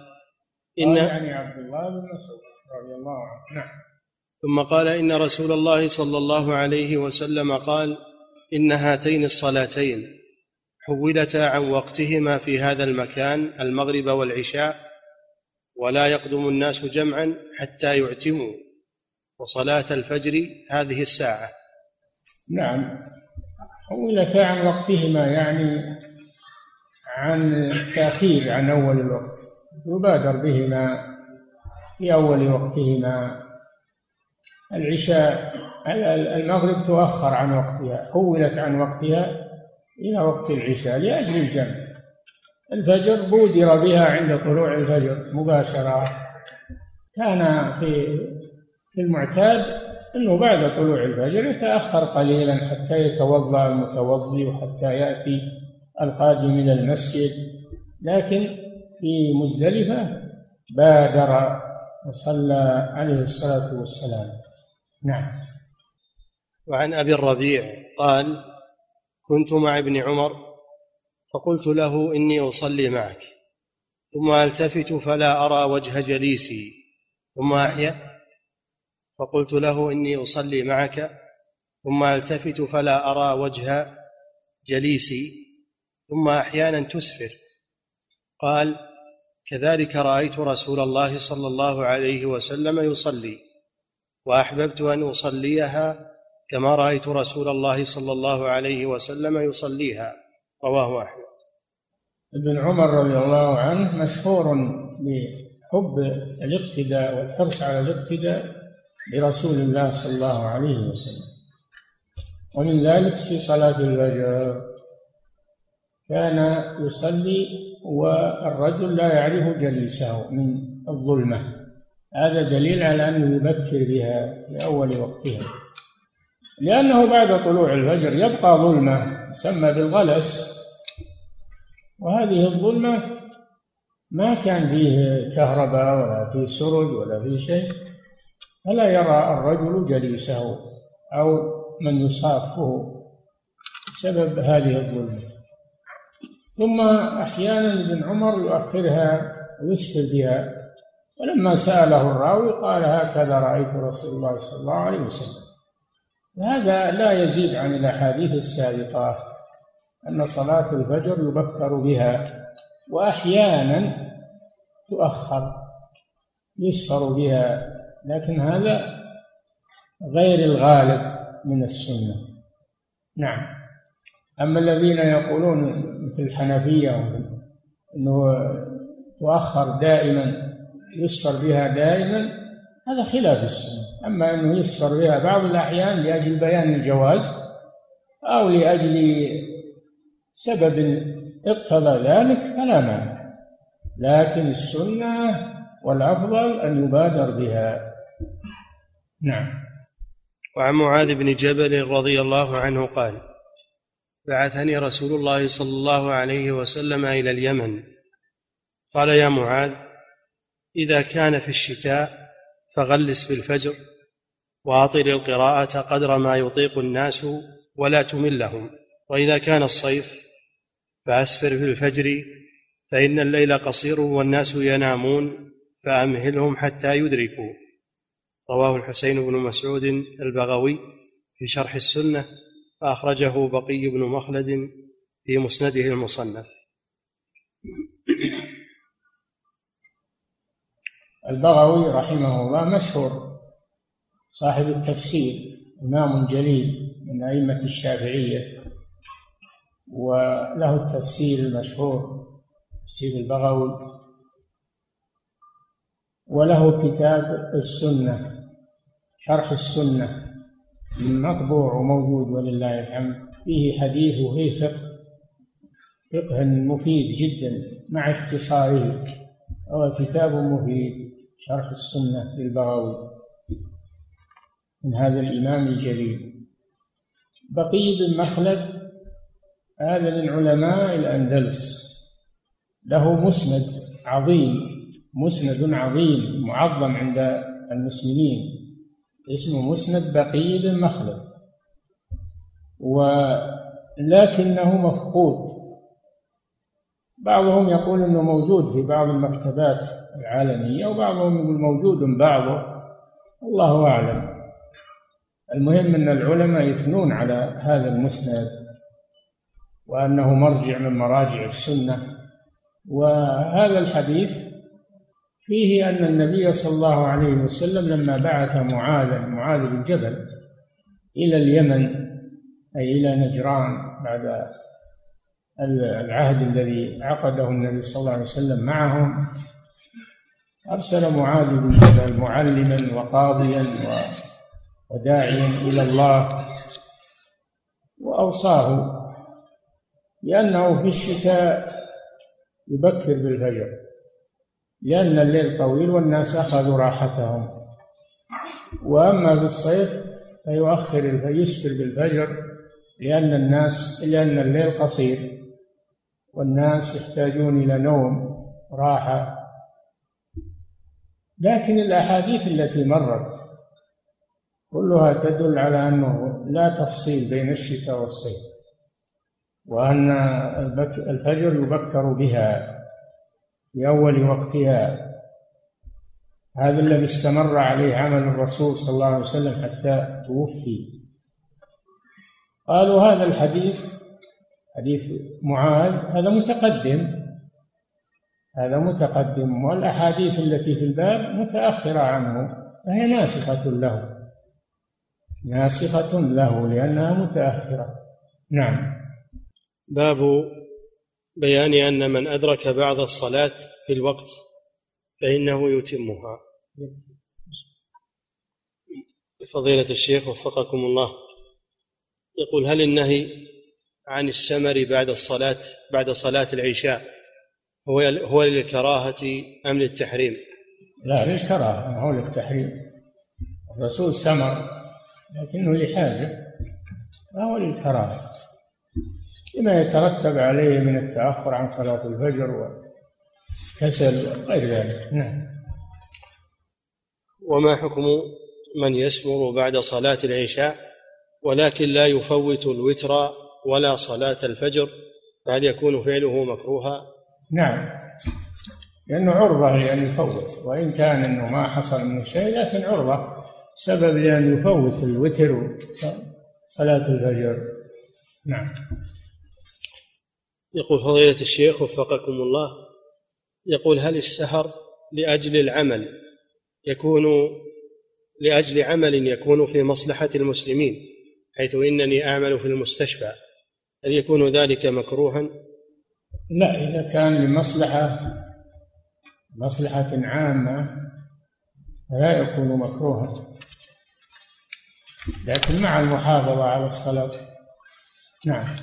إن يعني عبد الله بن مسعود رضي الله عنه. نعم.
ثم قال إن رسول الله صلى الله عليه وسلم قال إن هاتين الصلاتين حولتا عن وقتهما في هذا المكان المغرب والعشاء ولا يقدم الناس جمعا حتى يعتموا وصلاة الفجر هذه الساعة.
نعم. حولتا عن وقتهما يعني عن التأخير عن أول الوقت. يبادر بهما في أول وقتهما. العشاء المغرب تؤخر عن وقتها حولت عن وقتها إلى وقت العشاء لأجل الجمع. الفجر بودر بها عند طلوع الفجر مباشرة. كان في في المعتاد أنه بعد طلوع الفجر يتأخر قليلا حتى يتوضأ المتوضي وحتى يأتي القادم إلى المسجد. لكن في مزدلفة بادر وصلى عليه الصلاة والسلام. نعم.
وعن أبي الربيع قال كنت مع ابن عمر فقلت له إني أصلي معك. ثم التفت فلا أرى وجه جليسي. ثم أحيا فقلت له إني أصلي معك. ثم التفت فلا أرى وجه جليسي. ثم أحيانا تسفر. قال كذلك رأيت رسول الله صلى الله عليه وسلم يصلي. وأحببت أن أصليها كما رأيت رسول الله صلى الله عليه وسلم يصليها رواه أحمد.
ابن عمر رضي الله عنه مشهور بحب الاقتداء والحرص على الاقتداء برسول الله صلى الله عليه وسلم. ومن ذلك في صلاة الفجر. كان يصلي والرجل لا يعرف جليسه من الظلمة. هذا دليل على أنه يبكر بها في أول وقتها. لأنه بعد طلوع الفجر يبقى ظلمة تسمى بالغلس. وهذه الظلمة ما كان فيه كهرباء ولا فيه سرج ولا فيه شيء. فلا يرى الرجل جليسه أو من يصافه بسبب هذه الظلمة. ثم أحيانا ابن عمر يؤخرها ويسفر بها. ولما سأله الراوي قال هكذا رأيت رسول الله صلى الله عليه وسلم. وهذا لا يزيد عن الأحاديث السابقة أن صلاة الفجر يبكر بها وأحيانا تؤخر يسفر بها لكن هذا غير الغالب من السنة. نعم. أما الذين يقولون مثل الحنفية أنه تؤخر دائما يسفر بها دائما هذا خلاف السنة. أما أنه يسفر بها بعض الأحيان لأجل بيان الجواز أو لأجل سبب اقتضى ذلك فلا مانع. لكن السنة والأفضل أن يبادر بها. نعم.
وعن معاذ بن جبل رضي الله عنه قال بعثني رسول الله صلى الله عليه وسلم إلى اليمن. قال يا معاذ إذا كان في الشتاء فغلس بالفجر وأطل القراءة قدر ما يطيق الناس ولا تملهم. وإذا كان الصيف فأسفر في الفجر فإن الليل قصير والناس ينامون فأمهلهم حتى يدركوا. رواه الحسين بن مسعود البغوي في شرح السنة فأخرجه بقي بن مخلد في مسنده المصنف.
البغوي رحمه الله مشهور صاحب التفسير إمام جليل من أئمة الشافعية وله التفسير المشهور تفسير البغوي وله كتاب السنة شرح السنة مطبوع وموجود ولله الحمد فيه حديث وفيه فقه فقه مفيد جدا مع اختصاره هو كتاب مفيد. شرح السنة للبغوي من هذا الإمام الجليل. بقي بن مخلد هذا من علماء الأندلس. له مسند عظيم مسند عظيم معظم عند المسلمين. اسمه مسند بقي بن مخلد ولكنه مفقود. بعضهم يقول إنه موجود في بعض المكتبات العالمية وبعضهم يقول موجود بعضه الله أعلم. المهم أن العلماء يثنون على هذا المسند وأنه مرجع من مراجع السنة. وهذا الحديث فيه أن النبي صلى الله عليه وسلم لما بعث معاذ معاذ بن جبل إلى اليمن أي إلى نجران بعد العهد الذي عقده النبي صلى الله عليه وسلم معهم. أرسل معاذ بن جبل معلما وقاضيا وداعيا إلى الله. وأوصاه بأنه في الشتاء يبكر بالفجر لأن الليل طويل والناس أخذوا راحتهم. وأما في الصيف فيؤخر فيسفر بالفجر لأن الناس لأن الليل قصير. والناس يحتاجون إلى نوم راحة. لكن الأحاديث التي مرت كلها تدل على أنه لا تفصيل بين الشتاء والصيف وأن الفجر يبكر بها في أول وقتها. هذا الذي استمر عليه عمل الرسول صلى الله عليه وسلم حتى توفي. قالوا هذا الحديث حديث معاذ هذا متقدم. هذا متقدم والأحاديث التي في الباب متأخرة عنه فهي ناسخة له. ناسخة له لأنها متأخرة. نعم.
باب بيان أن من أدرك بعض الصلاة في الوقت فإنه يتمها. فضيلة الشيخ وفقكم الله. يقول هل النهي عن السمر بعد الصلاة بعد صلاة العشاء. هو هو للكراهة أم للتحريم؟
لا للكراهة هو للتحريم. الرسول سمر لكنه لحاجة فهو للكراهة. لما يترتب عليه من التأخر عن صلاة الفجر وكسل وغير ذلك. نعم.
وما حكم من يسمر بعد صلاة العشاء؟ ولكن لا يفوت الوتر ولا صلاة الفجر فهل يكون فعله مكروها؟
نعم. لأنه عرضة لأن يفوت وإن كان أنه ما حصل منه شيء لكن عرضة. سبب لأن يفوت الوتر صلاة الفجر. نعم.
يقول فضيلة الشيخ وفقكم الله يقول هل السهر لأجل العمل يكون لأجل عمل يكون في مصلحة المسلمين حيث إنني أعمل في المستشفى؟ هل يكون ذلك مكروها؟
لا إذا كان لمصلحة مصلحة عامة فلا يكون مكروها. لكن مع المحافظة على الصلاة. نعم.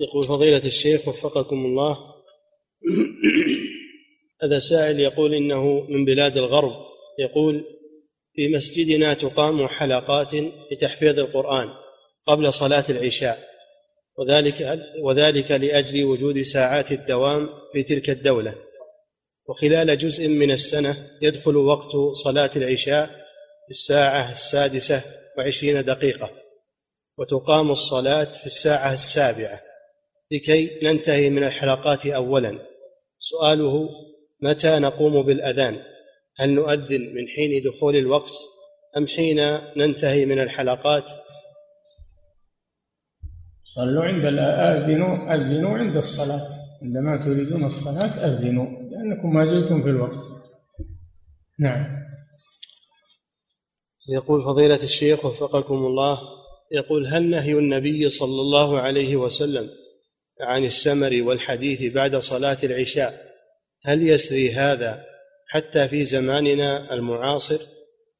يقول فضيلة الشيخ وفقكم الله. هذا سائل يقول إنه من بلاد الغرب. يقول في مسجدنا تقام حلقات لتحفيظ القرآن. قبل صلاة العشاء. وذلك وذلك لأجل وجود ساعات الدوام في تلك الدولة. وخلال جزء من السنة يدخل وقت صلاة العشاء الساعة السادسة وعشرين دقيقة. وتقام الصلاة في الساعة السابعة. لكي ننتهي من الحلقات أولا. سؤاله متى نقوم بالأذان؟ هل نؤذن من حين دخول الوقت أم حين ننتهي من الحلقات؟
صلوا عند أذنوا أذنوا عند الصلاة. عندما تريدون الصلاة أذنوا لأنكم ما زلتم في الوقت. نعم.
يقول فضيلة الشيخ وفقكم الله يقول هل نهي النبي صلى الله عليه وسلم عن السمر والحديث بعد صلاة العشاء؟ هل يسري هذا حتى في زماننا المعاصر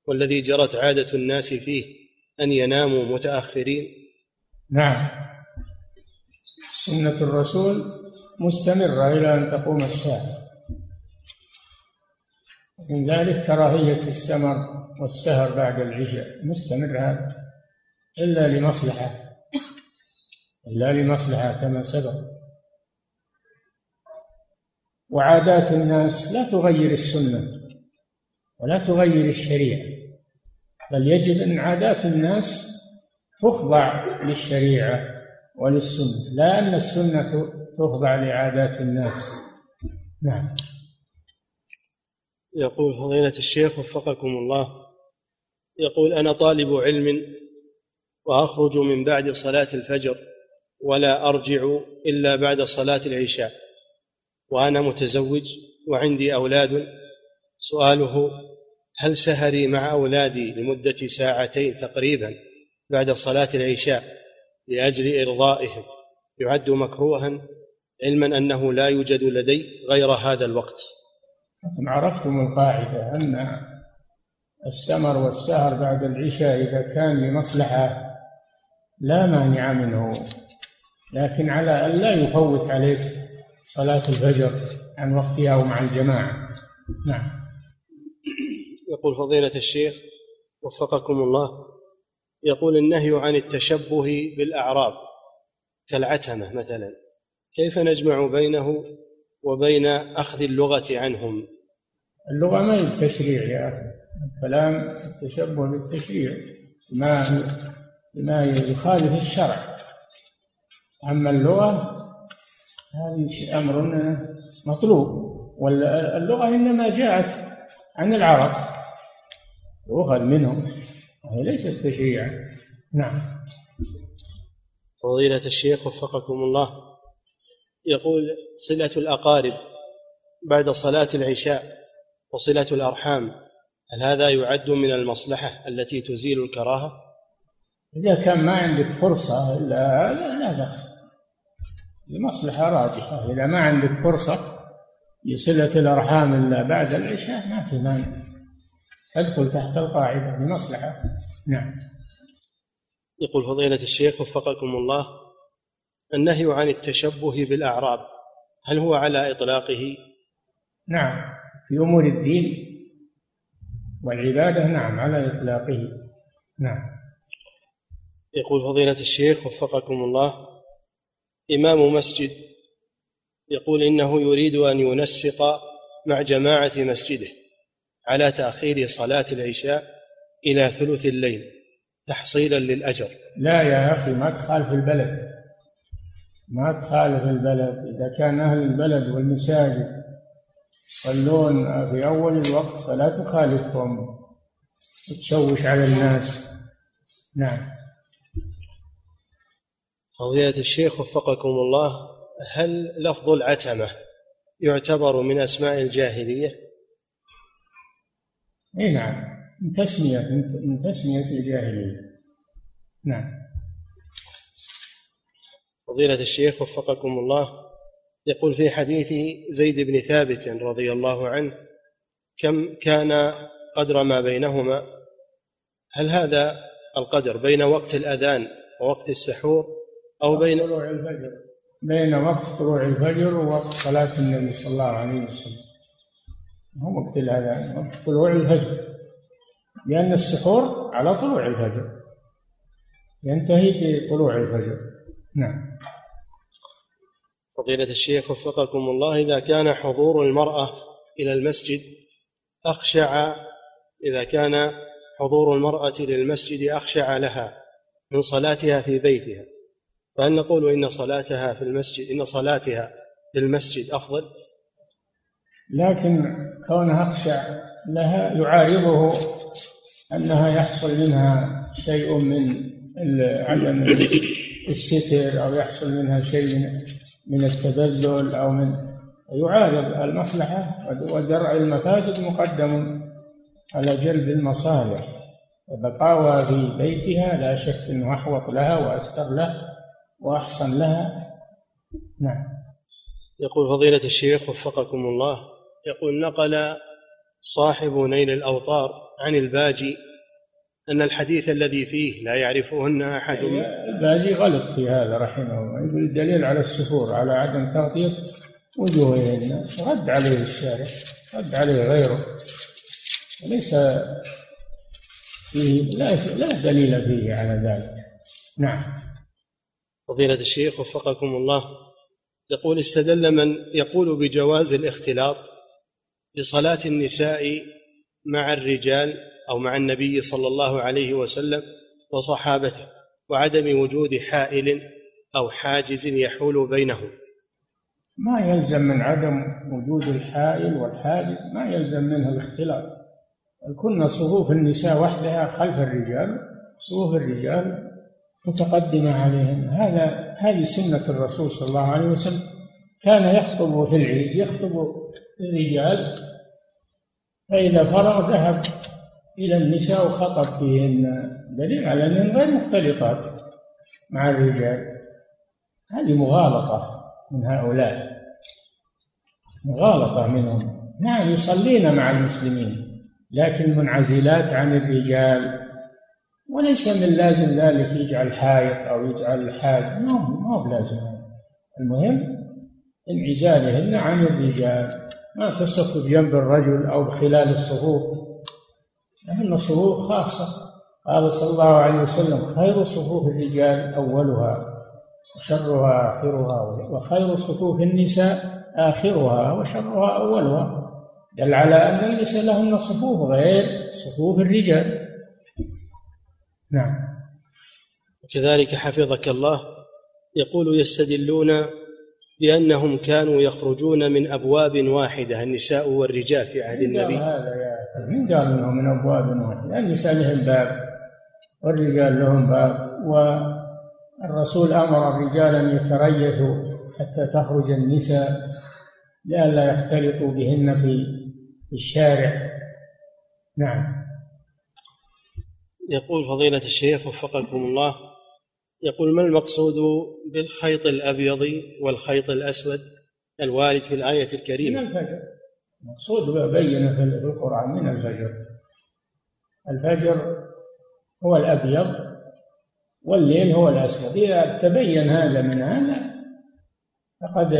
والذي جرت عادة الناس فيه أن يناموا متأخرين؟
نعم. سنة الرسول مستمرة إلى أن تقوم الساعة. من ذلك كراهية السمر والسهر بعد العشاء. مستمر هذا إلا لمصلحة إلا لمصلحة كما سبق. وعادات الناس لا تغير السنة ولا تغير الشريعة بل يجب أن عادات الناس تخضع للشريعة. وللسنة لا أن السنة تخضع لعادات الناس. نعم.
يقول فضيلة الشيخ وفقكم الله يقول أنا طالب علم وأخرج من بعد صلاة الفجر ولا أرجع إلا بعد صلاة العشاء وأنا متزوج وعندي أولاد. سؤاله هل سهري مع أولادي لمدة ساعتين تقريبا بعد صلاة العشاء؟ لأجل إرضائهم. يعد مكروها علما أنه لا يوجد لدي غير هذا الوقت.
أنتم عرفتم القاعدة أن السمر والسهر بعد العشاء إذا كان لمصلحة لا مانع منه. لكن على أن لا يفوت عليك صلاة الفجر عن وقتها ومع الجماعة. نعم.
يقول فضيلة الشيخ وفقكم الله يقول النهي عن التشبه بالأعراب كالعتمة مثلا. كيف نجمع بينه وبين أخذ اللغة عنهم؟
اللغة ما هي بتشريع يا أخي. الكلام التشبه بالتشريع. ما ما يخالف الشرع. أما اللغة هذه أمر مطلوب. واللغة إنما جاءت عن العرب. وأخذ منهم. وهي ليست تشريعا نعم.
فضيلة الشيخ وفقكم الله. يقول صلة الأقارب بعد صلاة العشاء وصلة الأرحام هل هذا يعد من المصلحة التي تزيل الكراهة؟
إذا كان ما عندك فرصة لا لا, لا بأس لمصلحة راجحة. إذا ما عندك فرصة لصلة الأرحام إلا بعد العشاء ما في مانع. تدخل تحت القاعدة لمصلحة. نعم.
يقول فضيلة الشيخ وفقكم الله النهي عن التشبه بالأعراب هل هو على إطلاقه؟
نعم. في أمور الدين والعبادة نعم على إطلاقه. نعم.
يقول فضيلة الشيخ وفقكم الله إمام مسجد يقول إنه يريد أن ينسق مع جماعة مسجده. على تأخير صلاة العشاء إلى ثلث الليل تحصيلا للأجر.
لا يا أخي ما تخالف البلد. ما تخالف البلد. إذا كان أهل البلد والمساجد يصلون في أول الوقت فلا تخالفهم. تشوش على الناس. نعم.
فضيلة الشيخ وفقكم الله هل لفظ العتمة يعتبر من أسماء الجاهلية؟
اي نعم. من تسمية من تسمية الجاهلية. نعم.
فضيلة الشيخ وفقكم الله يقول في حديث زيد بن ثابت رضي الله عنه كم كان قدر ما بينهما؟ هل هذا القدر بين وقت الأذان ووقت السحور أو بين
طلوع الفجر؟ بين وقت طلوع الفجر ووقت صلاة النبي صلى الله عليه وسلم. هو وقت وقت طلوع الفجر لأن السحور على طلوع الفجر. ينتهي بطلوع الفجر. نعم.
فضيلة الشيخ وفقكم الله إذا كان حضور المرأة إلى المسجد أخشع إذا كان حضور المرأة للمسجد أخشع لها من صلاتها في بيتها. فهل نقول إن صلاتها في المسجد إن صلاتها في المسجد أفضل؟
لكن كونها أخشع لها يعارضه أنها يحصل منها شيء من عدم الستر أو يحصل منها شيء من التبذل أو من يعارض المصلحة ودرع المفاسد مقدم على جلب المصالح. وبقاؤها في بيتها لا شك أنه أحوط لها وأستر له وأحسن لها. نعم.
يقول فضيلة الشيخ وفقكم الله يقول نقل صاحب نيل الأوطار عن الباجي أن الحديث الذي فيه لا يعرفهن أحد.
الباجي غلط في هذا رحمه الله. يقول الدليل على السفور على عدم تغطية وجوههن. رد عليه الشارع رد عليه غيره. ليس فيه لا, لا دليل فيه على ذلك. نعم.
فضيلة الشيخ وفقكم الله يقول استدل من يقول بجواز الاختلاط بصلاة النساء مع الرجال أو مع النبي صلى الله عليه وسلم وصحابته وعدم وجود حائل أو حاجز يحول بينهم.
ما يلزم من عدم وجود الحائل والحاجز ما يلزم منه الاختلاط. كنا صفوف النساء وحدها خلف الرجال صفوف الرجال متقدمة عليهم هذا هذه سنة الرسول صلى الله عليه وسلم. كان يخطب في العيد يخطب الرجال فإذا فرغ ذهب إلى النساء وخطب فيهن. دليل على أنهن غير مختلطات مع الرجال. هذه مغالطة من هؤلاء. مغالطة منهم. نعم يصلين مع المسلمين لكن منعزلات عن الرجال. وليس من لازم ذلك يجعل حائط أو يجعل حاج. ما هو بلازم. المهم انعزالهن عن الرجال. ما تصف جنب الرجل أو خلال الصفوف. لأن الصفوف خاصة. قال صلى الله عليه وسلم خير صفوف الرجال أولها وشرها آخرها وخير صفوف النساء آخرها وشرها أولها. دل على أن النساء لهن صفوف غير صفوف الرجال. نعم.
وكذلك حفظك الله يقول يستدلون بأنهم كانوا يخرجون من أبواب واحدة النساء والرجال في عهد النبي.
هذا يا من قال إنهم من أبواب واحدة؟ النساء لهم باب والرجال لهم باب والرسول أمر الرجال أن يتريثوا حتى تخرج النساء لئلا يختلطوا بهن في الشارع. نعم.
يقول فضيلة الشيخ وفقكم الله يقول ما المقصود بالخيط الأبيض والخيط الأسود الوارد في الآية الكريمة؟
من الفجر. المقصود بين في القرآن من الفجر. الفجر هو الأبيض والليل هو الأسود. إذا تبين هذا من هذا فقد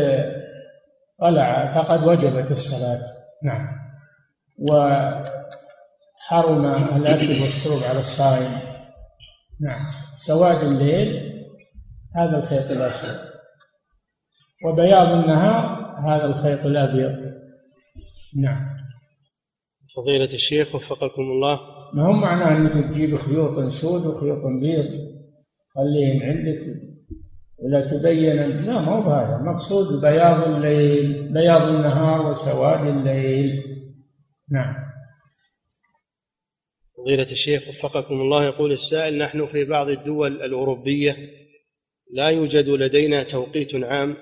طلع فقد وجبت الصلاة. نعم. وحرم الأكل والشرب على الصائم. نعم. سواد الليل هذا الخيط الأسود. وبياض النهار هذا الخيط الأبيض. نعم.
فضيلة الشيخ وفقكم الله.
ما هو معناه أنك تجيب خيوط سود وخيوط بيض؟ خليهم عندك ولا تبين لا ما هو بهذا. المقصود بياض الليل بياض النهار وسواد الليل. نعم.
فضيلة الشيخ وفقكم الله يقول السائل نحن في بعض الدول الأوروبية لا يوجد لدينا توقيت عام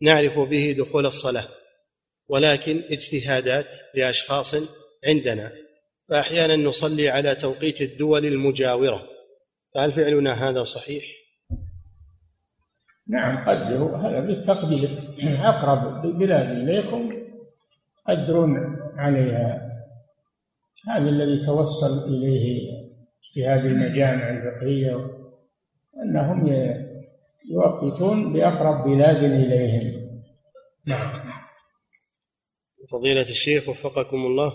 نعرف به دخول الصلاة ولكن اجتهادات لأشخاص عندنا فأحيانا نصلي على توقيت الدول المجاورة فهل فعلنا هذا صحيح؟
نعم قدروا هذا بالتقدير أقرب البلاد إليكم قدرون عليها هذا الذي توصل إليه اجتهاد المجامع الفقهية أنهم يوقتون بأقرب بلاد إليهم. نعم.
فضيلة الشيخ وفقكم الله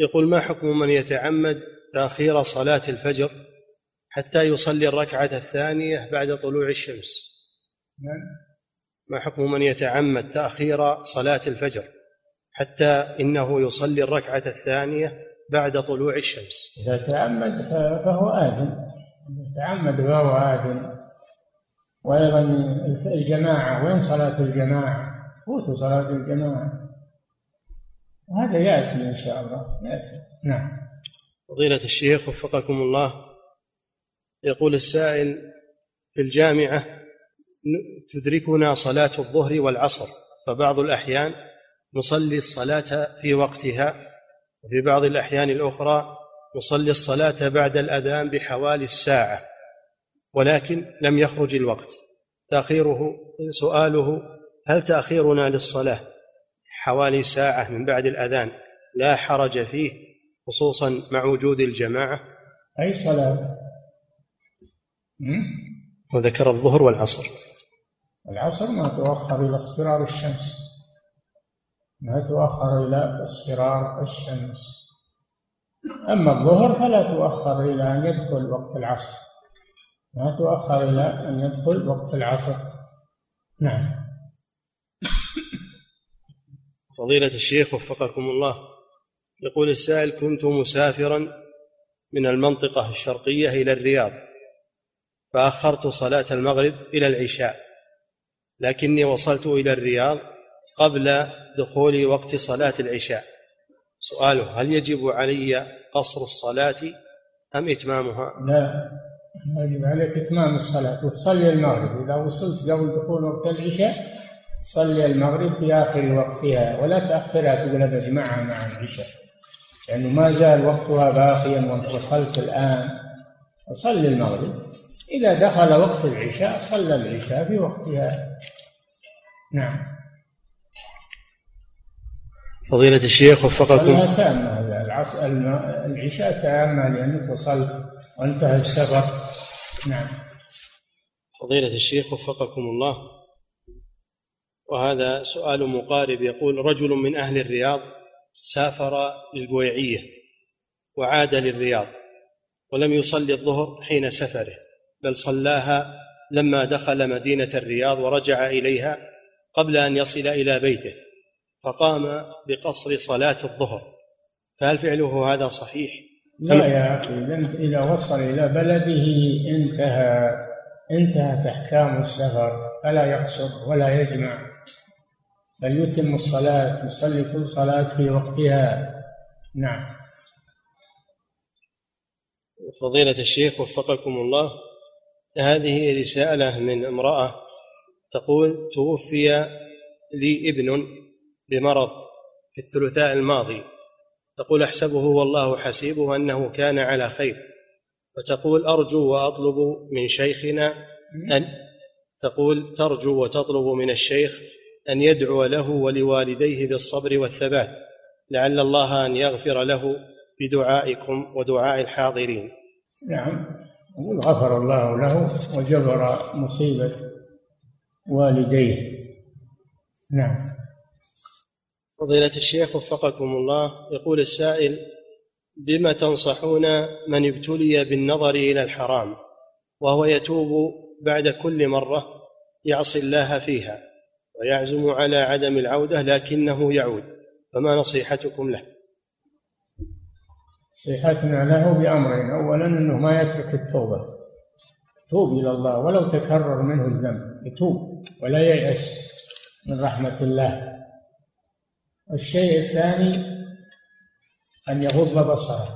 يقول ما حكم من يتعمد تأخير صلاة الفجر حتى يصلي الركعة الثانية بعد طلوع الشمس؟
نعم.
ما حكم من يتعمد تأخير صلاة الفجر؟ حتى إنه يصلي الركعة الثانية بعد طلوع الشمس.
إذا تعمد فهو آثم تعمد فهو آثم وأيضا الجماعة وين صلاة الجماعة؟ فوتوا صلاة الجماعة. وهذا يأتي إن شاء الله. يأتي. نعم.
فضيلة الشيخ وفقكم الله يقول السائل في الجامعة تدركنا صلاة الظهر والعصر فبعض الأحيان نصلي الصلاة في وقتها وفي بعض الأحيان الأخرى نصلي الصلاة بعد الأذان بحوالي الساعة ولكن لم يخرج الوقت. تأخيره سؤاله هل تأخيرنا للصلاة حوالي ساعة من بعد الأذان لا حرج فيه خصوصا مع وجود الجماعة؟
أي صلاة؟
وذكر الظهر والعصر.
العصر ما تؤخر إلى اصفرار الشمس. ما تؤخر إلى اصفرار الشمس. أما الظهر فلا تؤخر إلى أن يدخل وقت العصر. ما تؤخر إلى أن يدخل وقت العصر. نعم.
فضيلة الشيخ وفقكم الله يقول السائل كنت مسافرا من المنطقة الشرقية إلى الرياض فأخرت صلاة المغرب إلى العشاء لكني وصلت إلى الرياض قبل دخول وقت صلاة العشاء. سؤاله هل يجب علي قصر الصلاة أم إتمامها؟
لا يجب عليك إتمام الصلاة. وتصلي المغرب. إذا وصلت قبل دخول وقت العشاء صلي المغرب في آخر وقتها. ولا تأخرها تقول بجمعها مع العشاء. لأنه ما زال وقتها باقيا وأنت وصلت الآن. صلي المغرب. إذا دخل وقت العشاء صلى العشاء في وقتها. نعم.
فضيلة الشيخ وفقكم.
تامة. العشاء تامة لأنك وصلت وانتهى السفر. نعم.
فضيلة الشيخ وفقكم الله. وهذا سؤال مقارب. يقول رجل من أهل الرياض سافر للبويعية وعاد للرياض ولم يصلي الظهر حين سفره بل صلاها لما دخل مدينة الرياض ورجع إليها قبل أن يصل إلى بيته. فقام بقصر صلاة الظهر. فهل فعله هذا صحيح؟
لا يا أخي إذا وصل إلى بلده انتهى انتهت أحكام السفر فلا يقصر ولا يجمع. بل يتم الصلاة يصلي كل صلاة في وقتها. نعم.
فضيلة الشيخ وفقكم الله هذه رسالة من امرأة تقول توفي لي ابن بمرض في الثلثاء الماضي تقول أحسبه والله حسيبه أنه كان على خير وتقول أرجو وأطلب من شيخنا أن تقول ترجو وتطلب من الشيخ أن يدعو له ولوالديه بالصبر والثبات لعل الله أن يغفر له بدعائكم ودعاء الحاضرين.
نعم. غفر الله له وجبر مصيبة والديه. نعم.
فضيلة الشيخ وفقكم الله يقول السائل بما تنصحون من ابتلي بالنظر إلى الحرام وهو يتوب بعد كل مرة يعصي الله فيها ويعزم على عدم العودة لكنه يعود فما نصيحتكم له؟
نصيحتنا له بأمرين أولا أنه ما يترك التوبة توب إلى الله ولو تكرر منه الذنب يتوب ولا ييأس من رحمة الله. الشيء الثاني أن يغض بصره.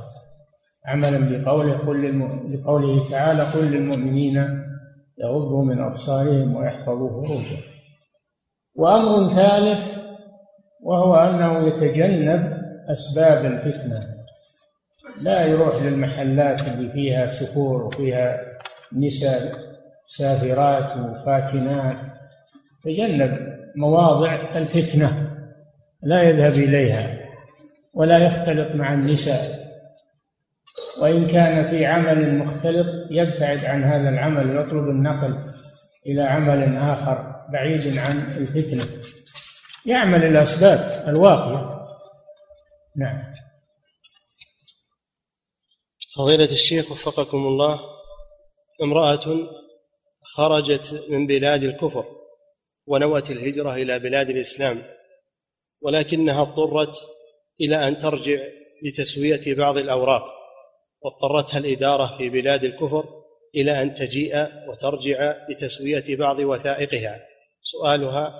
عملا بقوله قل لقوله تعالى قل للمؤمنين يغضوا من أبصارهم ويحفظوا فروجهم. وأمر ثالث وهو أنه يتجنب أسباب الفتنة. لا يروح للمحلات اللي فيها سفور وفيها نساء سافرات وفاتنات. تجنب مواضع الفتنة. لا يذهب إليها ولا يختلط مع النساء. وإن كان في عمل مختلط يبتعد عن هذا العمل ويطلب النقل إلى عمل آخر بعيد عن الفتنة. يعمل الأسباب الواقية. نعم.
فضيلة الشيخ وفقكم الله امرأة خرجت من بلاد الكفر ونوت الهجرة إلى بلاد الإسلام. ولكنها اضطرت إلى أن ترجع لتسوية بعض الأوراق واضطرتها الإدارة في بلاد الكفر إلى أن تجيء وترجع لتسوية بعض وثائقها. سؤالها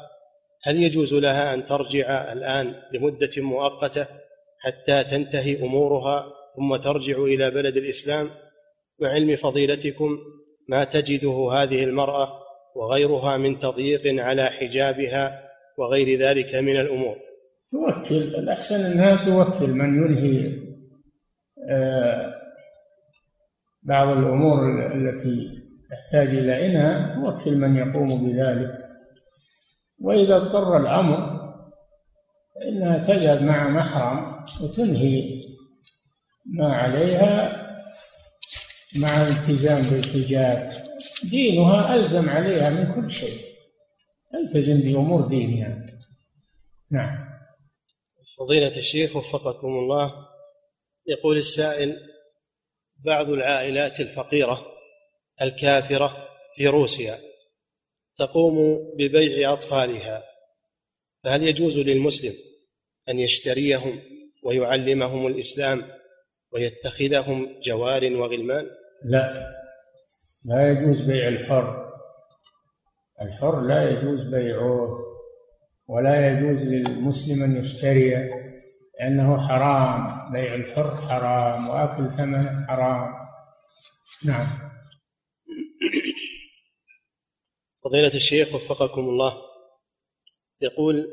هل يجوز لها أن ترجع الآن لمدة مؤقتة حتى تنتهي أمورها ثم ترجع إلى بلد الإسلام؟ مع علم فضيلتكم ما تجده هذه المرأة وغيرها من تضييق على حجابها وغير ذلك من الأمور؟
توكل. الأحسن أنها توكل. من ينهي آه، بعض الأمور التي تحتاج إلى إنها توكل من يقوم بذلك. وإذا اضطر الأمر فإنها تذهب مع محرم وتنهي ما عليها مع الالتزام بالحجاب. دينها ألزم عليها من كل شيء. تلتزم بأمور دينها. نعم.
فضيلة الشيخ وفقكم الله يقول السائل بعض العائلات الفقيرة الكافرة في روسيا تقوم ببيع أطفالها فهل يجوز للمسلم أن يشتريهم ويعلمهم الإسلام ويتخذهم جوار وغلمان؟
لا لا يجوز بيع الحر. الحر لا يجوز بيعه. ولا يجوز للمسلم أن يشتري لأنه حرام بيع الحر حرام وأكل ثمنه حرام. نعم.
فضيلة الشيخ وفقكم الله يقول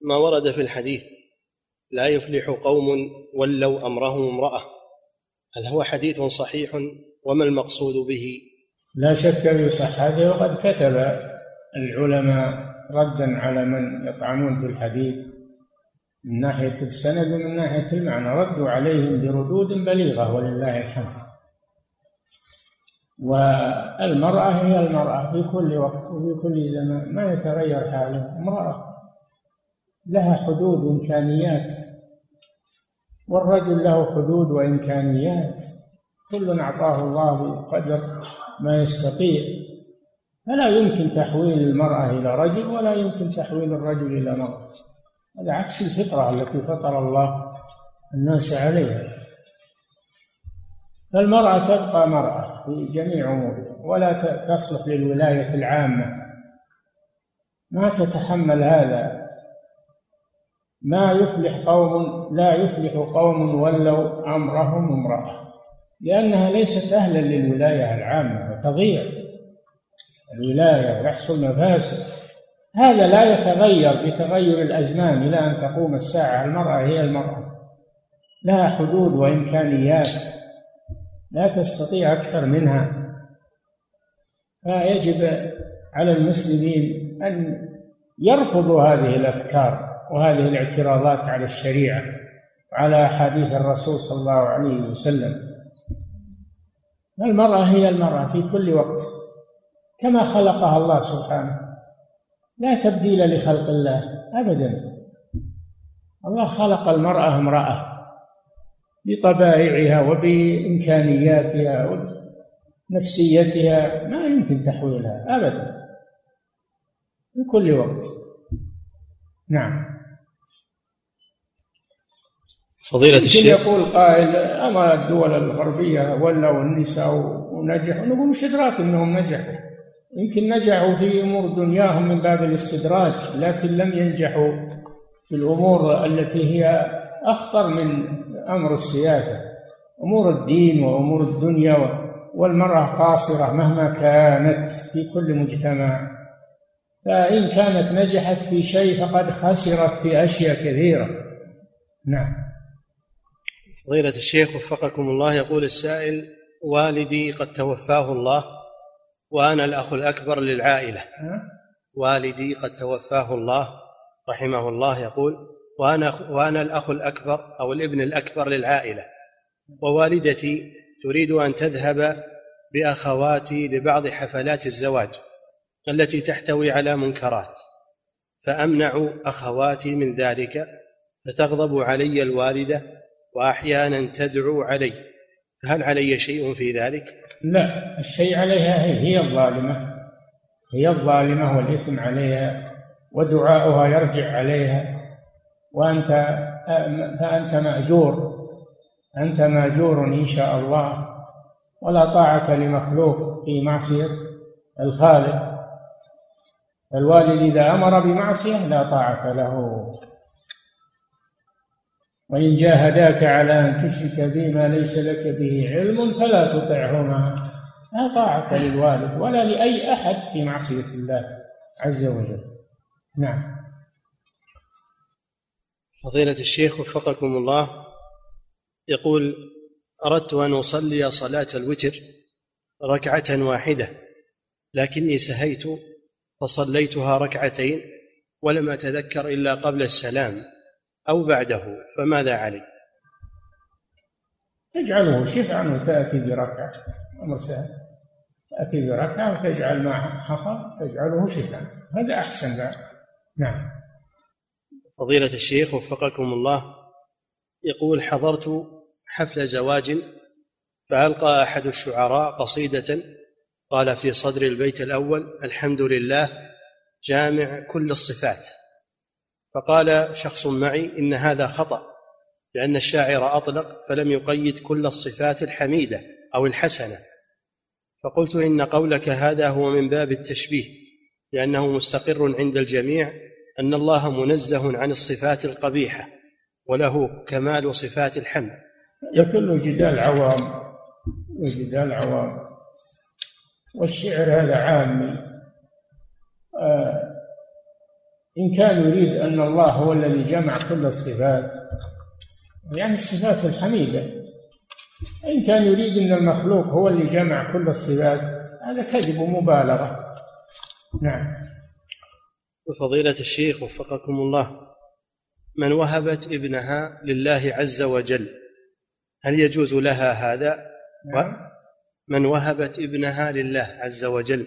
ما ورد في الحديث لا يفلح قوم ولوا أمرهم امرأة هل هو حديث صحيح؟ وما المقصود به؟
لا شك في صحته وقد كتب العلماء ردا على من يطعنون في الحديث من ناحية السند ومن ناحية المعنى. ردوا عليهم بردود بليغة ولله الحمد. والمرأة هي المرأة في كل وقت وفي كل زمان. ما يتغير حالها امرأة لها حدود وإمكانيات. والرجل له حدود وإمكانيات. كل أعطاه الله بقدر ما يستطيع. فلا يمكن تحويل المرأة إلى رجل ولا يمكن تحويل الرجل إلى مرأة. هذا عكس الفطرة التي فطر الله الناس عليها. فالمرأة تبقى مرأة في جميع أمورها ولا تصلح للولاية العامة. ما تتحمل هذا. ما يفلح قوم لا يفلح قوم ولوا أمرهم امرأة. لأنها ليست أهلا للولاية العامة وتضيع. الولاية ويحصل مفاسد هذا لا يتغير بتغير الأزمان إلى أن تقوم الساعة. المرأة هي المرأة. لها حدود وإمكانيات. لا تستطيع أكثر منها. فيجب على المسلمين أن يرفضوا هذه الأفكار وهذه الاعتراضات على الشريعة وعلى أحاديث الرسول صلى الله عليه وسلم. المرأة هي المرأة في كل وقت. كما خلقها الله سبحانه. لا تبديل لخلق الله أبدا. الله خلق المرأة امرأة بطبائعها وبإمكانياتها ونفسيتها ما يمكن تحويلها أبدا. في كل وقت. نعم.
فضيلة الشيخ.
يقول قائل أما الدول الغربية ولوا النساء ونجحوا نقول مش إدراك أنهم نجحوا. يمكن نجحوا في أمور دنياهم من باب الاستدراج لكن لم ينجحوا في الأمور التي هي أخطر من أمر السياسة. أمور الدين وأمور الدنيا والمرأة قاصرة مهما كانت في كل مجتمع. فإن كانت نجحت في شيء فقد خسرت في أشياء كثيرة. نعم.
فضيلة الشيخ وفقكم الله يقول السائل والدي قد توفاه الله. وأنا الأخ الأكبر للعائلة. والدي قد توفاه الله رحمه الله يقول وأنا وأنا الأخ الأكبر أو الابن الأكبر للعائلة. ووالدتي تريد أن تذهب بأخواتي لبعض حفلات الزواج التي تحتوي على منكرات فأمنع أخواتي من ذلك فتغضب علي الوالدة وأحيانا تدعو علي. فهل علي شيء في ذلك؟
لا الشيء عليها هي, هي الظالمة. هي الظالمة والإثم عليها ودعاؤها يرجع عليها. وانت فأنت مأجور. أنت مأجور إن شاء الله. ولا طاعة لمخلوق في معصية الخالق. الوالد إذا أمر بمعصية لا طاعة له. وإن جاهداك على أن تشرك بما ليس لك به علم فلا تطعهما. لا طاعة للوالد ولا لأي أحد في معصية الله عز وجل. نعم.
فضيلة الشيخ وفقكم الله يقول أردت أن أصلي صلاة الوتر ركعة واحدة لكني سهيت فصليتها ركعتين ولم أتذكر إلا قبل السلام. أو بعده فماذا علي؟
تجعله شفعا وتأتي بركعة. أمر سهل. تأتي بركعة وتجعل ما حصل تجعله شفعا هذا أحسن ذلك. نعم.
فضيلة الشيخ وفقكم الله يقول حضرت حفل زواج فألقى أحد الشعراء قصيدة قال في صدر البيت الأول الحمد لله جامع كل الصفات. فقال شخص معي إن هذا خطأ لأن الشاعر أطلق فلم يقيد كل الصفات الحميدة أو الحسنة. فقلت إن قولك هذا هو من باب التشبيه لأنه مستقر عند الجميع أن الله منزه عن الصفات القبيحة وله كمال صفات الحمد.
كله جدال عوام وجدال عوام والشعر هذا عامي آه إن كان يريد أن الله هو الذي جمع كل الصفات يعني الصفات الحميدة إن كان يريد أن المخلوق هو اللي جمع كل الصفات هذا كذب ومبالغة نعم
وفضيلة الشيخ وفقكم الله من وهبت ابنها لله عز وجل هل يجوز لها هذا؟ نعم. من وهبت ابنها لله عز وجل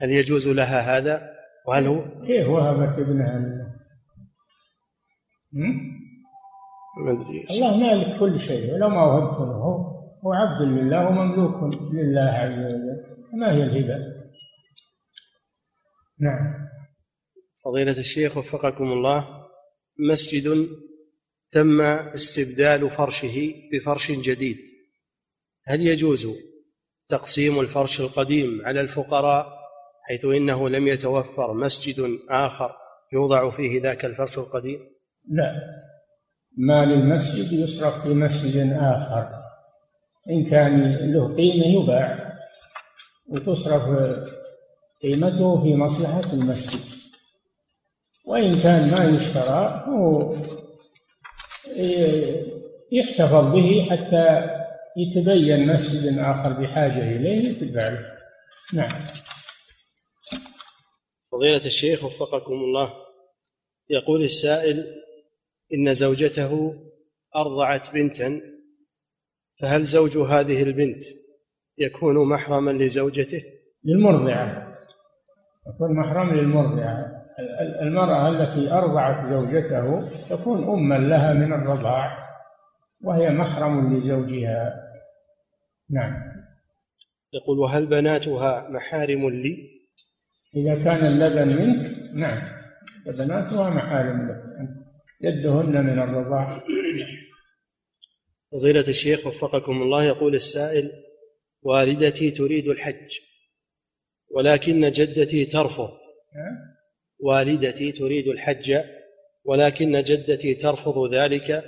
هل يجوز لها هذا؟ وهل هو
كيف وهبت ابنها لله؟
ما أدري
الله مالك كل شيء ولو ما وهبت له هو عبد لله ومملوك لله عز وجل ما هي الهبة؟ نعم
فضيلة الشيخ وفقكم الله مسجد تم استبدال فرشه بفرش جديد هل يجوز تقسيم الفرش القديم على الفقراء حيث إنه لم يتوفر مسجد آخر يوضع فيه ذاك الفرش القديم؟
لا. ما للمسجد يصرف في مسجد آخر. إن كان له قيمة يباع وتصرف قيمته في مصلحة المسجد. وإن كان ما يشترى هو يحتفظ به حتى يتبين مسجد آخر بحاجة إليه يتبع له نعم.
فضيلة الشيخ وفقكم الله يقول السائل إن زوجته أرضعت بنتا فهل زوج هذه البنت يكون محرما لزوجته؟
للمرضعة يكون محرم للمرضعة المرأة التي أرضعت زوجته تكون أما لها من الرضاع وهي محرم لزوجها نعم
يقول وهل بناتها محارم لي؟
إذا كان اللبن منك نعم. فبناتها محارم لك يدهن من الرضاع.
فضيلة الشيخ وفقكم الله يقول السائل والدتي تريد الحج ولكن جدتي ترفض. والدتي تريد الحج ولكن جدتي ترفض ذلك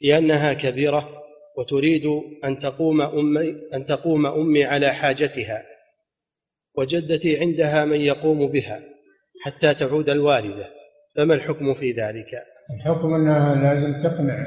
لأنها كبيرة وتريد أن تقوم أمي أن تقوم أمي على حاجتها. وجدتي عندها من يقوم بها حتى تعود الوالدة. فما الحكم في ذلك؟
الحكم أنها لازم تقنع.